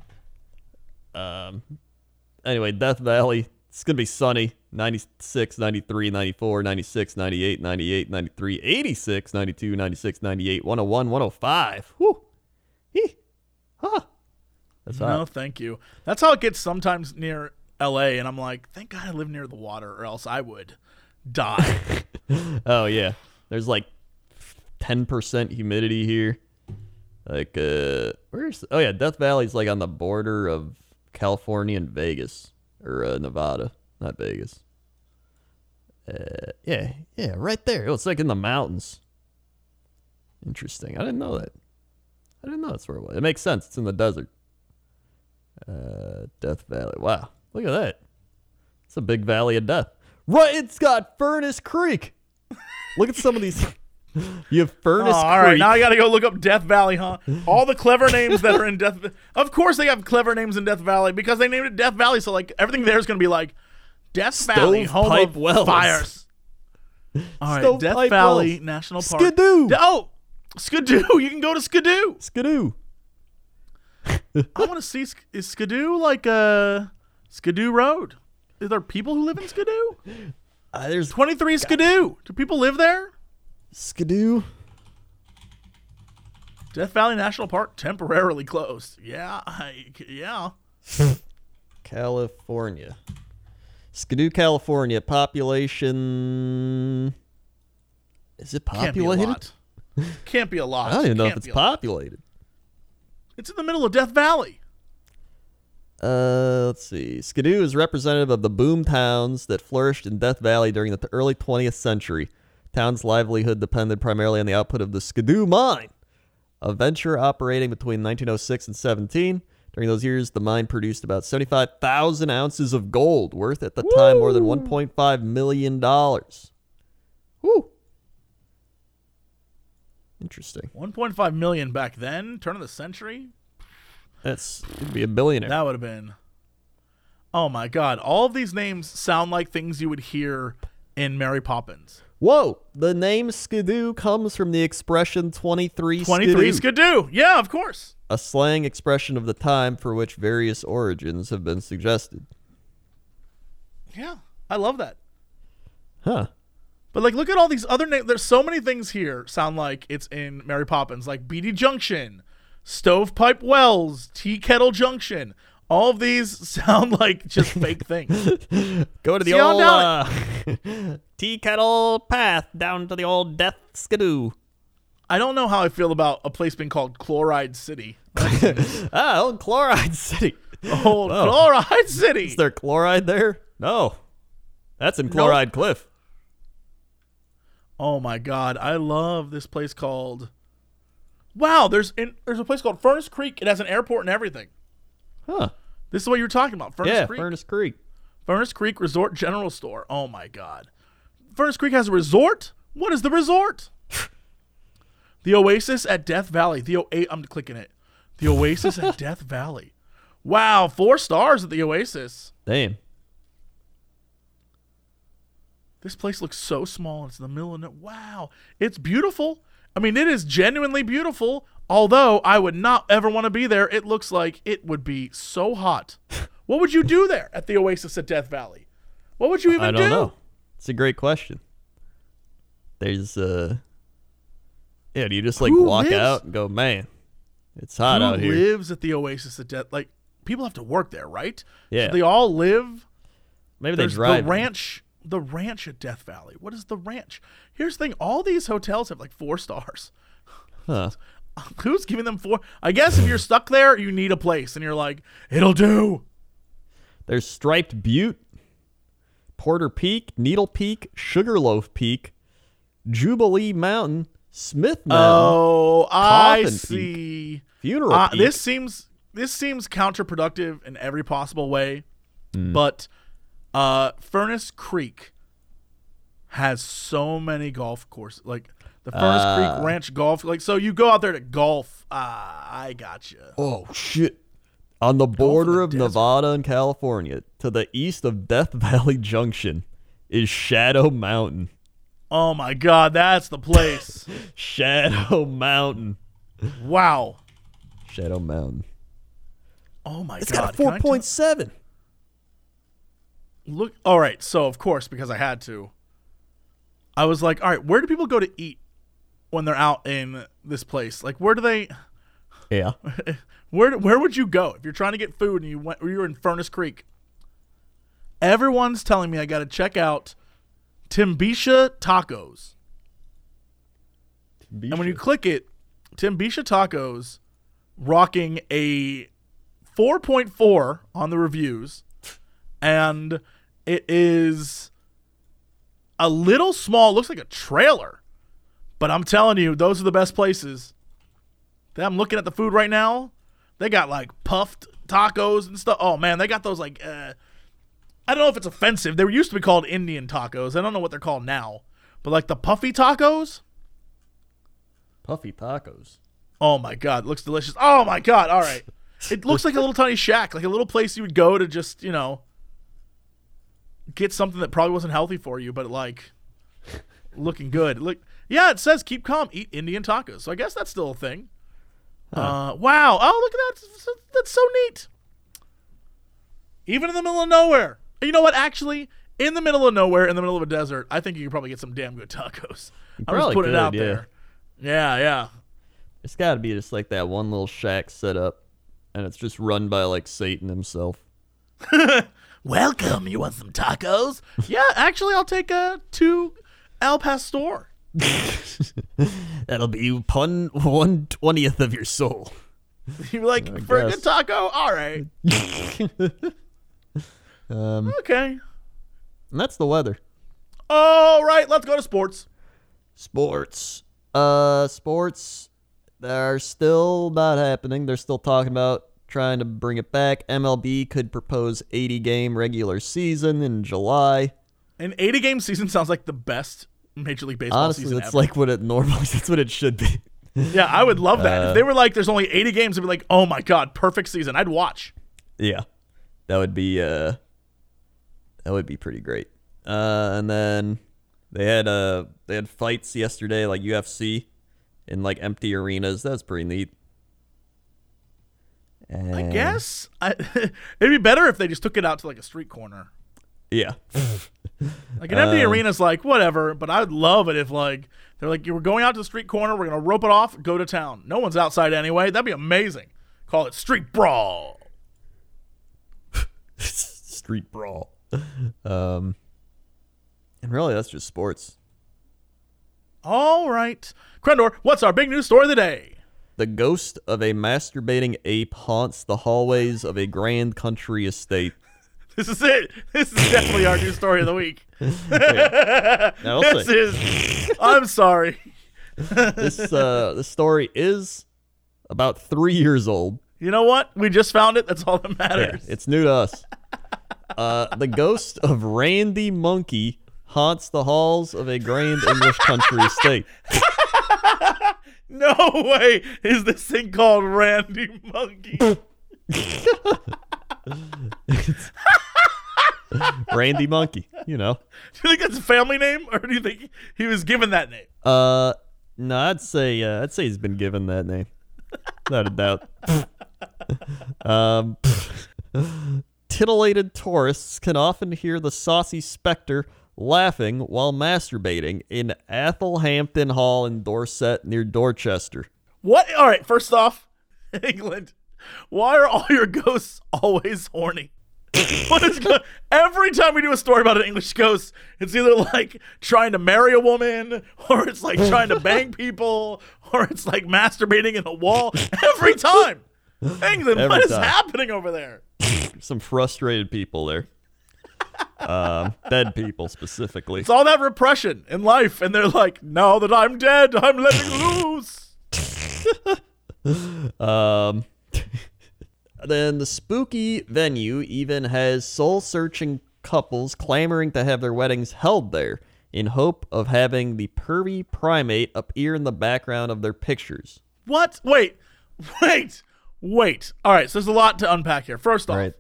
Um, anyway, Death Valley. It's going to be sunny. 96, 93, 94, 96, 98, 98, 93, 86, 92, 96, 98, 101, 105. Whew. Hee. Huh. That's No, hot. thank you. That's how it gets sometimes near L.A. And I'm like, thank God I live near the water, or else I would die. Oh, yeah. There's like 10% humidity here. Like, uh, where's, oh, yeah, Death Valley's like on the border of California and Vegas, or uh, Nevada, not Vegas. Uh, yeah, yeah, right there. Oh, it's like in the mountains. Interesting. I didn't know that. I didn't know that's where it was. It makes sense. It's in the desert. Uh, Death Valley. Wow, look at that. It's a big valley of death. Right, it's got Furnace Creek. Look at some of these. You have Oh, Furnace all right, Creek. now I got to go look up Death Valley, huh? All the clever names that are in Death. Of course, they have clever names in Death Valley because they named it Death Valley. So like everything there is going to be like Death Valley, home Stovepipe of Wells. fires. All right, Death Stovepipe Valley Wells. National Park. Skidoo. Oh, Skidoo! You can go to Skidoo. Skidoo. I want to see Sk- is Skidoo like uh Skidoo Road. Is there people who live in Skidoo? Uh, there's Twenty three Skidoo. Do people live there? Skidoo. Death Valley National Park temporarily closed. Yeah, I, yeah. California. Skidoo, California. Population. Is it Can't be a populated? lot. Can't be a lot. I don't even know if Can't it's a lot. populated. It's in the middle of Death Valley. Uh, let's see. Skidoo is representative of the boom towns that flourished in Death Valley during the early 20th century. Town's livelihood depended primarily on the output of the Skidoo mine, a venture operating between 1906 and 17. During those years, the mine produced about 75,000 ounces of gold, worth at the time more than 1.5 million dollars. Woo! Interesting. 1.5 million back then, turn of the century. That's you'd be a billionaire. That would have been. Oh my God! All of these names sound like things you would hear in Mary Poppins. Whoa! The name Skidoo comes from the expression 23 Twenty-three Skidoo, Skidoo. Yeah, of course. a slang expression of the time for which various origins have been suggested. Yeah, I love that. Huh. But like, look at all these other names. There's so many things here sound like it's in Mary Poppins, like Beatty Junction, Stovepipe Wells, Tea Kettle Junction. All of these sound like just fake things. Go to the See old uh, tea kettle path down to the old Death Skidoo. I don't know how I feel about a place being called Chloride City. Ah, old Chloride City. Old Chloride City. Is there chloride there? No. That's in Chloride Cliff. Oh my god, I love this place called. Wow, there's in, there's a place called Furnace Creek. It has an airport and everything. Huh. This is what you're talking about, Furnace yeah, Creek. Furnace Creek. Furnace Creek Resort General Store. Oh my god. Furnace Creek has a resort? What is the resort? the Oasis at Death Valley. The o- eh, I'm clicking it. The Oasis at Death Valley. Wow, four stars at the Oasis. Damn. This place looks so small. It's in the middle of it. Wow, it's beautiful. I mean, it is genuinely beautiful. Although I would not ever want to be there. It looks like it would be so hot. what would you do there at the Oasis at Death Valley? What would you even do? I don't do? know. It's a great question. There's uh Yeah, do you just like Who walk lives- out and go, man, it's hot Who out here. Who lives at the Oasis at Death? Like people have to work there, right? Yeah. So they all live. Maybe they There's drive. the ranch. The ranch at Death Valley. What is the ranch? Here's the thing: all these hotels have like four stars. Huh. Who's giving them four? I guess if you're stuck there, you need a place, and you're like, it'll do. There's Striped Butte, Porter Peak, Needle Peak, Sugarloaf Peak, Jubilee Mountain, Smith Mountain, Oh, I Coffin Peak. see. Funeral Uh, Peak. this seems this seems counterproductive in every possible way, Hmm. but uh, Furnace Creek has so many golf courses, like the Furnace Ah. Creek Ranch Golf. Like, so you go out there to golf. Ah, I gotcha. Oh shit! On the border the of. Nevada and California, to the east of Death Valley Junction is Shadow Mountain. Oh my god, that's the place. Shadow Mountain. wow. Shadow Mountain. Oh my It's god. It's got a I tell- 4.7. Look, all right. So of course, because I had to, I was like, all right, where do people go to eat when they're out in this place? Like, where do they? Yeah. Where where would you go if you're trying to get food and you went? Or you're in Furnace Creek. Everyone's telling me I got to check out Timbisha Tacos, and when you click it, Timbisha Tacos, rocking a 4.4 on the reviews, and it is a little small. Looks like a trailer, but I'm telling you, those are the best places. I'm looking at the food right now. They got like puffed tacos and stuff. Oh man, they got those like uh, I don't know if it's offensive. They used to be called Indian tacos. I don't know what they're called now. But like the puffy tacos. Puffy tacos. Oh my god, looks delicious. Oh my god, all right. It looks like a little tiny shack, like a little place you would go to just, you know, get something that probably wasn't healthy for you, but like looking good. Look, yeah, it says keep calm, eat Indian tacos. So I guess that's still a thing. Uh, wow. Oh, look at that. That's so- neat. Even in the middle of nowhere. You know what? Actually, in the middle of nowhere, in the middle of a desert, I think you could probably get some damn good tacos. I'm just putting it out yeah. there. Yeah, yeah. It's got to be just like that one little shack set up, and it's just run by like Satan himself. Welcome. You want some tacos? yeah, actually, I'll take uh, two Al Pastor. That'll be pun one twentieth of your soul. You're like for a good taco? All right. Um, Okay. and that's the weather. All right. Let's go to sports. Sports. Uh, sports. They're still not happening. They're still talking about trying to bring it back. MLB could propose 80 game regular season in July. An 80 game season sounds like the best Major League Baseball Honestly, season that's ever. like what it normally. That's what it should be. yeah, I would love that. Uh, if they were like, there's only 80 games, I'd be like, oh my God, perfect season. I'd watch. Yeah, that would be uh, that would be pretty great. Uh, and then they had uh they had fights yesterday, like UFC, in like empty arenas. That's pretty neat. And, I guess. I, it'd be better if they just took it out to like a street corner. Yeah. Like an empty Um, arena's like whatever, but I would love it if like they're like you were going out to the street corner, we're gonna rope it off, go to town. No one's outside anyway. That'd be amazing. Call it street brawl. Street brawl. Um, and really, that's just sports. All right, Crendor, what's our big news story of the day? The ghost of a masturbating ape haunts the hallways of a grand country estate. This is it. This is definitely our new story of the week. Now, This is. I'm sorry. this uh, this story is about three years old. You know what? We just found it. That's all that Yeah, matters. it's new to us. Uh, the ghost of Randy Monkey haunts the halls of a grand English country estate. No way is this thing called Randy Monkey. Randy Monkey, you know. Do you think that's a family name, or do you think he was given that name? Uh, no, I'd say uh, I'd say he's been given that name, without a doubt. um, titillated tourists can often hear the saucy specter laughing while masturbating in Athelhampton Hall in Dorset near Dorchester. What? All right. First off, England. Why are all your ghosts always horny? what is go- every time we do a story about an English ghost, it's either like trying to marry a woman, or it's like trying to bang people, or it's like masturbating in a wall. Every time, England, Every what is time. happening over there? Some frustrated people there. um, dead people specifically. It's all that repression in life, and they're like, now that I'm dead, I'm letting loose. Um, then the spooky venue even has soul searching couples clamoring to have their weddings held there in hope of having the pervy primate appear in the background of their pictures. What? Wait, wait, wait. All right, so there's a lot to unpack here. First off, Right.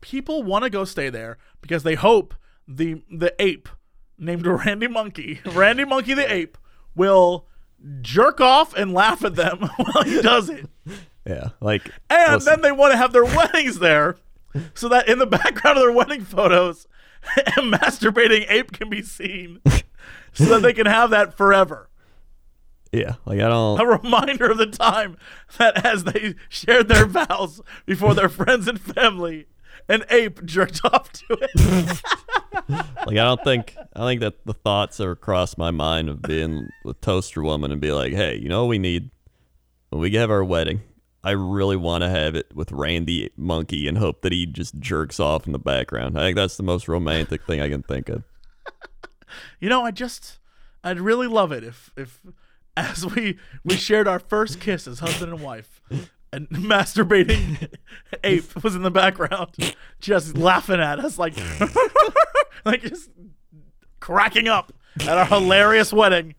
people want to go stay there because they hope the the ape named Randy Monkey, Randy Monkey the ape, will jerk off and laugh at them while he does it. Yeah, like And listen, then they want to have their weddings there so that in the background of their wedding photos, a masturbating ape can be seen so that they can have that forever. yeah, like I don't. A reminder of the time that as they shared their vows before their friends and family, an ape jerked off to it. Like I don't think I think that the thoughts ever crossed my mind of being with toaster woman and be like, hey, you know what we need when we have our wedding. I really want to have it with Randy Monkey and hope that he just jerks off in the background. I think that's the most romantic thing I can think of. You know, I just, I'd really love it if, if, as we we shared our first kiss as husband and wife, and masturbating ape was in the background, just laughing at us like, like just cracking up at our hilarious wedding.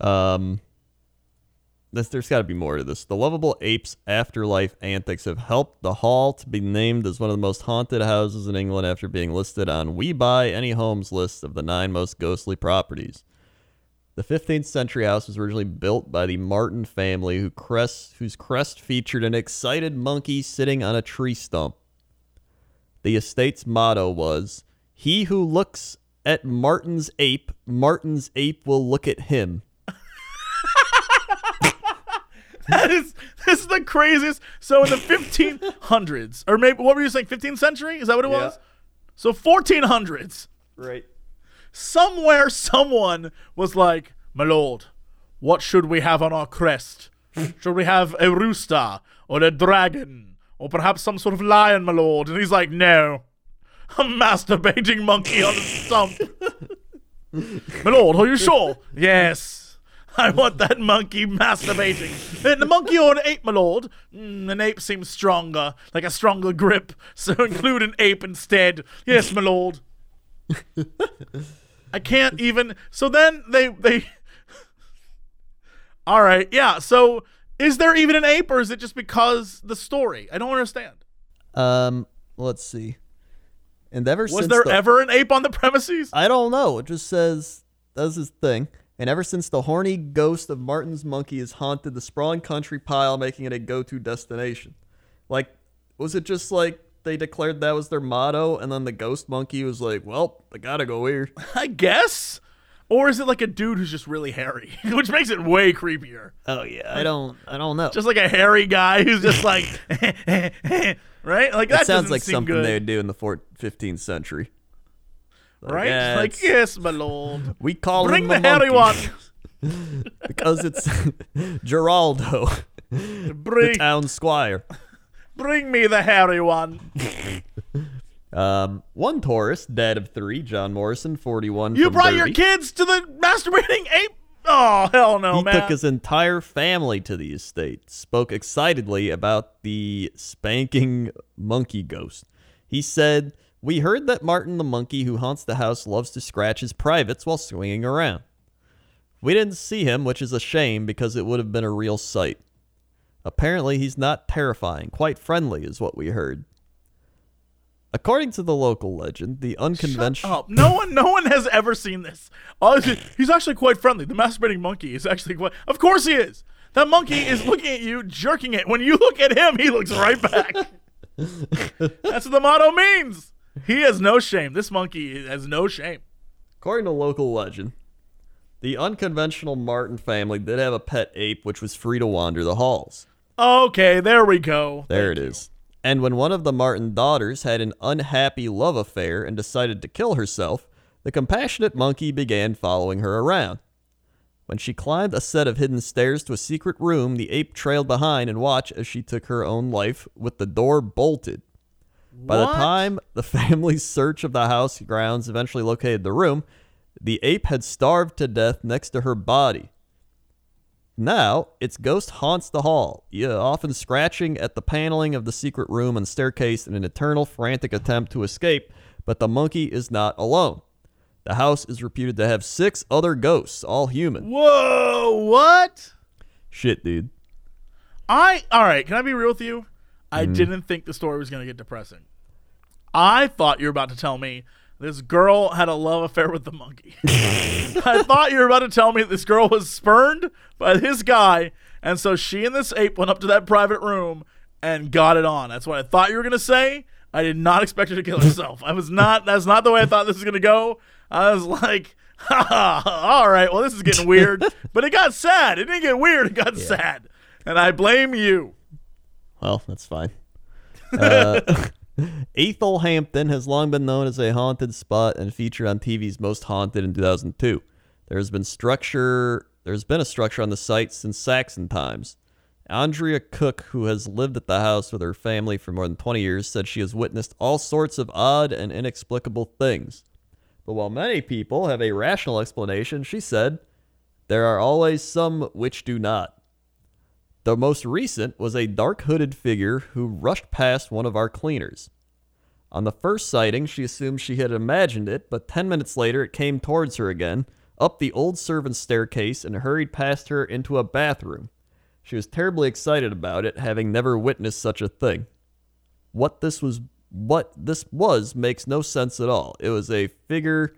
Um, this, there's got to be more to this. The lovable apes' afterlife antics have helped the Hall to be named as one of the most haunted houses in England after being listed on We Buy Any Homes list of the nine most ghostly properties. The 15th century house was originally built by the Martin family, who crest, whose crest featured an excited monkey sitting on a tree stump. The estate's motto was, "He who looks at Martin's ape, Martin's ape will look at him." That is, this is the craziest. So in the 1500s, or maybe what were you saying? 15th century? Is that what it was? So 1400s. Right. somewhere someone was like, My lord, what should we have on our crest? should we have a rooster or a dragon or perhaps some sort of lion, my lord? And he's like, No, a masturbating monkey on a stump. my lord, are you sure? yes. I want that monkey masturbating. And the monkey or an ape, my lord? Mm, an ape seems stronger, like a stronger grip. So include an ape instead. Yes, my lord. I can't even. So then they they. All right, yeah. So is there even an ape, or is it just because the story? I don't understand. Um, let's see. And ever Was there the- ever an ape on the premises? I don't know. It just says does his thing. And ever since the horny ghost of Martin's monkey has haunted the sprawling country pile, making it a go-to destination. Like, was it just like they declared that was their motto, and then the ghost monkey was like, "Well, I gotta go here." I guess. Or is it like a dude who's just really hairy, which makes it way creepier? Oh yeah, I don't, I don't know. Just like a hairy guy who's just like, right? Like that that sounds like something good, they would do in the four- 15th century. Like, right? yeah, like it's- yes, my lord. we call Bring him the hairy one. because it's Geraldo, the Bring, town squire. bring me the hairy one. Um, one tourist, dad of three, John Morrison, 41. You brought your kids to the masturbating ape? Oh hell no, man. He man! took his entire family to the estate, spoke excitedly about the spanking monkey ghost. He said, We heard that Martin the monkey who haunts the house loves to scratch his privates while swinging around. We didn't see him, which is a shame because it would have been a real sight. Apparently, he's not terrifying, quite friendly, is what we heard. According to the local legend, the unconventional. No one, no one has ever seen this. He's actually quite friendly. The masturbating monkey is actually quite. Of course he is. That monkey is looking at you, jerking it. When you look at him, he looks right back. That's what the motto means. He has no shame. This monkey has no shame. According to local legend, the unconventional Martin family did have a pet ape which was free to wander the halls. Okay, there we go. There it is. And when one of the Martin daughters had an unhappy love affair and decided to kill herself, the compassionate monkey began following her around. When she climbed a set of hidden stairs to a secret room, the ape trailed behind and watched as she took her own life with the door bolted. By the time the family's search of the house grounds eventually located the room, the ape had starved to death next to her body. Now, its ghost haunts the hall, often scratching at the paneling of the secret room and staircase in an eternal frantic attempt to escape, but the monkey is not alone. The house is reputed to have six other ghosts, all human. Whoa, what? Shit, dude. I all right. Can I be real with you? I mm-hmm. didn't think the story was going to get depressing. I thought you were about to tell me this girl had a love affair with the monkey. I thought you were about to tell me this girl was spurned by this guy, and so she and this ape went up to that private room and got it on. That's what I thought you were going to say. I did not expect her to kill herself. I was not. That's not the way I thought this was going to go. I was like, all right, well, this is getting weird. but it got sad. It didn't get weird. It got sad. And I blame you. Well, that's fine. Uh, Ethel Hampton has long been known as a haunted spot and featured on TV's Most Haunted in 2002. There's been structure. There's been a structure on the site since Saxon times. Andrea Cook, who has lived at the house with her family for more than 20 years, said she has witnessed all sorts of odd and inexplicable things. But while many people have a rational explanation, she said, there are always some which do not. The most recent was a dark hooded figure who rushed past one of our cleaners. On the first sighting, she assumed she had imagined it, but 10 minutes later it came towards her again, up the old servant's staircase, and hurried past her into a bathroom. She was terribly excited about it, having never witnessed such a thing. What this was what this was makes no sense at all. It was a figure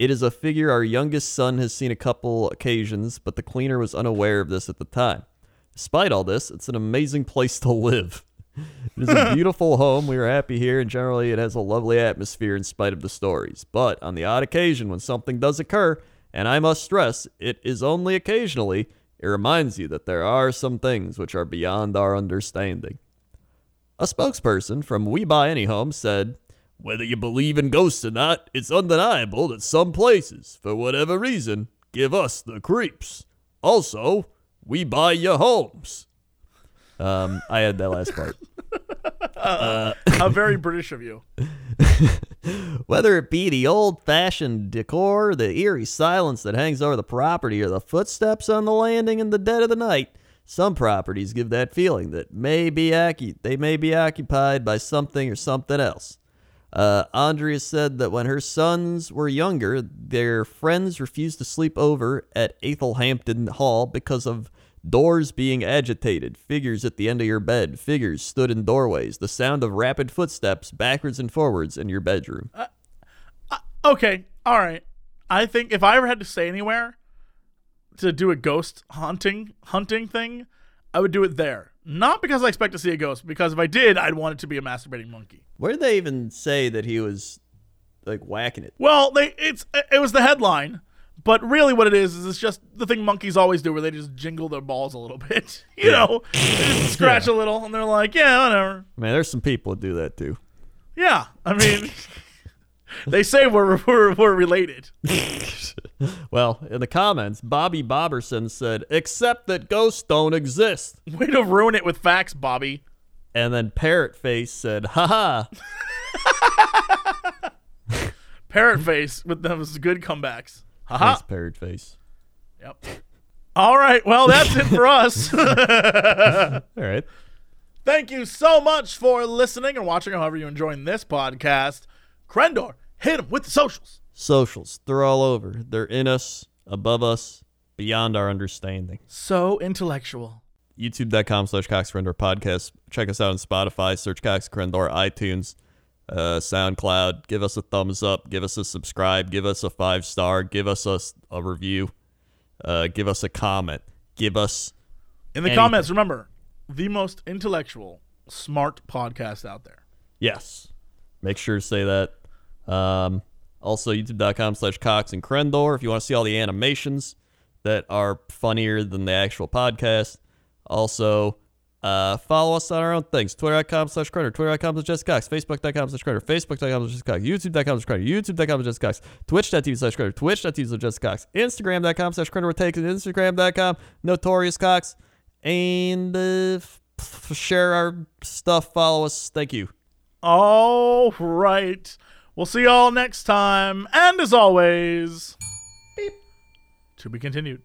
it is a figure our youngest son has seen a couple occasions, but the cleaner was unaware of this at the time. Despite all this, it's an amazing place to live. It is a beautiful home. We are happy here, and generally, it has a lovely atmosphere in spite of the stories. But on the odd occasion when something does occur, and I must stress, it is only occasionally, it reminds you that there are some things which are beyond our understanding. A spokesperson from We Buy Any Home said, Whether you believe in ghosts or not, it's undeniable that some places, for whatever reason, give us the creeps. Also, we buy your homes. Um, I had that last part. How very British of you. Whether it be the old fashioned decor, the eerie silence that hangs over the property, or the footsteps on the landing in the dead of the night, some properties give that feeling that may be acu- they may be occupied by something or something else. Uh, Andrea said that when her sons were younger, their friends refused to sleep over at Ethelhampton Hall because of doors being agitated, figures at the end of your bed, figures stood in doorways, the sound of rapid footsteps backwards and forwards in your bedroom. Okay, all right. I think if I ever had to stay anywhere to do a ghost hunting hunting thing, I would do it there. Not because I expect to see a ghost, because if I did, I'd want it to be a masturbating monkey. Where did they even say that he was like whacking it? Well, they it's it was the headline, but really what it is is it's just the thing monkeys always do, where they just jingle their balls a little bit. You know, they just scratch a little, and they're like, yeah, whatever. Man, there's some people that do that too. Yeah, I mean, they say we're we're, we're related. Well, in the comments, Bobby Bobberson said, except that ghosts don't exist. Way to ruin it with facts, Bobby. And then Parrot Face said, haha. Parrot face with those good comebacks. Haha. Nice Parrot Face. Yep. All right. Well, that's it for us. All right. Thank you so much for listening and watching, however you're enjoying this podcast. Crendor, hit him with the socials. Socials, they're all over. They're in us, above us, beyond our understanding. So intellectual. youtube.com slash Cox podcast. Check us out on Spotify, search Cox Crendor, iTunes, uh, SoundCloud. Give us a thumbs up, give us a subscribe, give us a five star, give us a review, uh, give us a comment, give us. In the Anything. comments, remember, the most intellectual, smart podcast out there. Yes. Make sure to say that. Um, also, youtube.com slash Cox and Crendor if you want to see all the animations that are funnier than the actual podcast. Also, uh, follow us on our own things. Twitter.com slash Crendor, Twitter.com slash Jess Cox, Facebook.com slash Facebook.com slash Jess Cox, YouTube.com slash YouTube.com slash Jess Cox, Twitch.tv slash Crendor, Twitch.tv slash Jess Cox, Instagram.com slash Crendor takes Instagram.com, Notorious Cox, and uh, share our stuff. Follow us. Thank you. All right. We'll see y'all next time. And as always, beep, to be continued.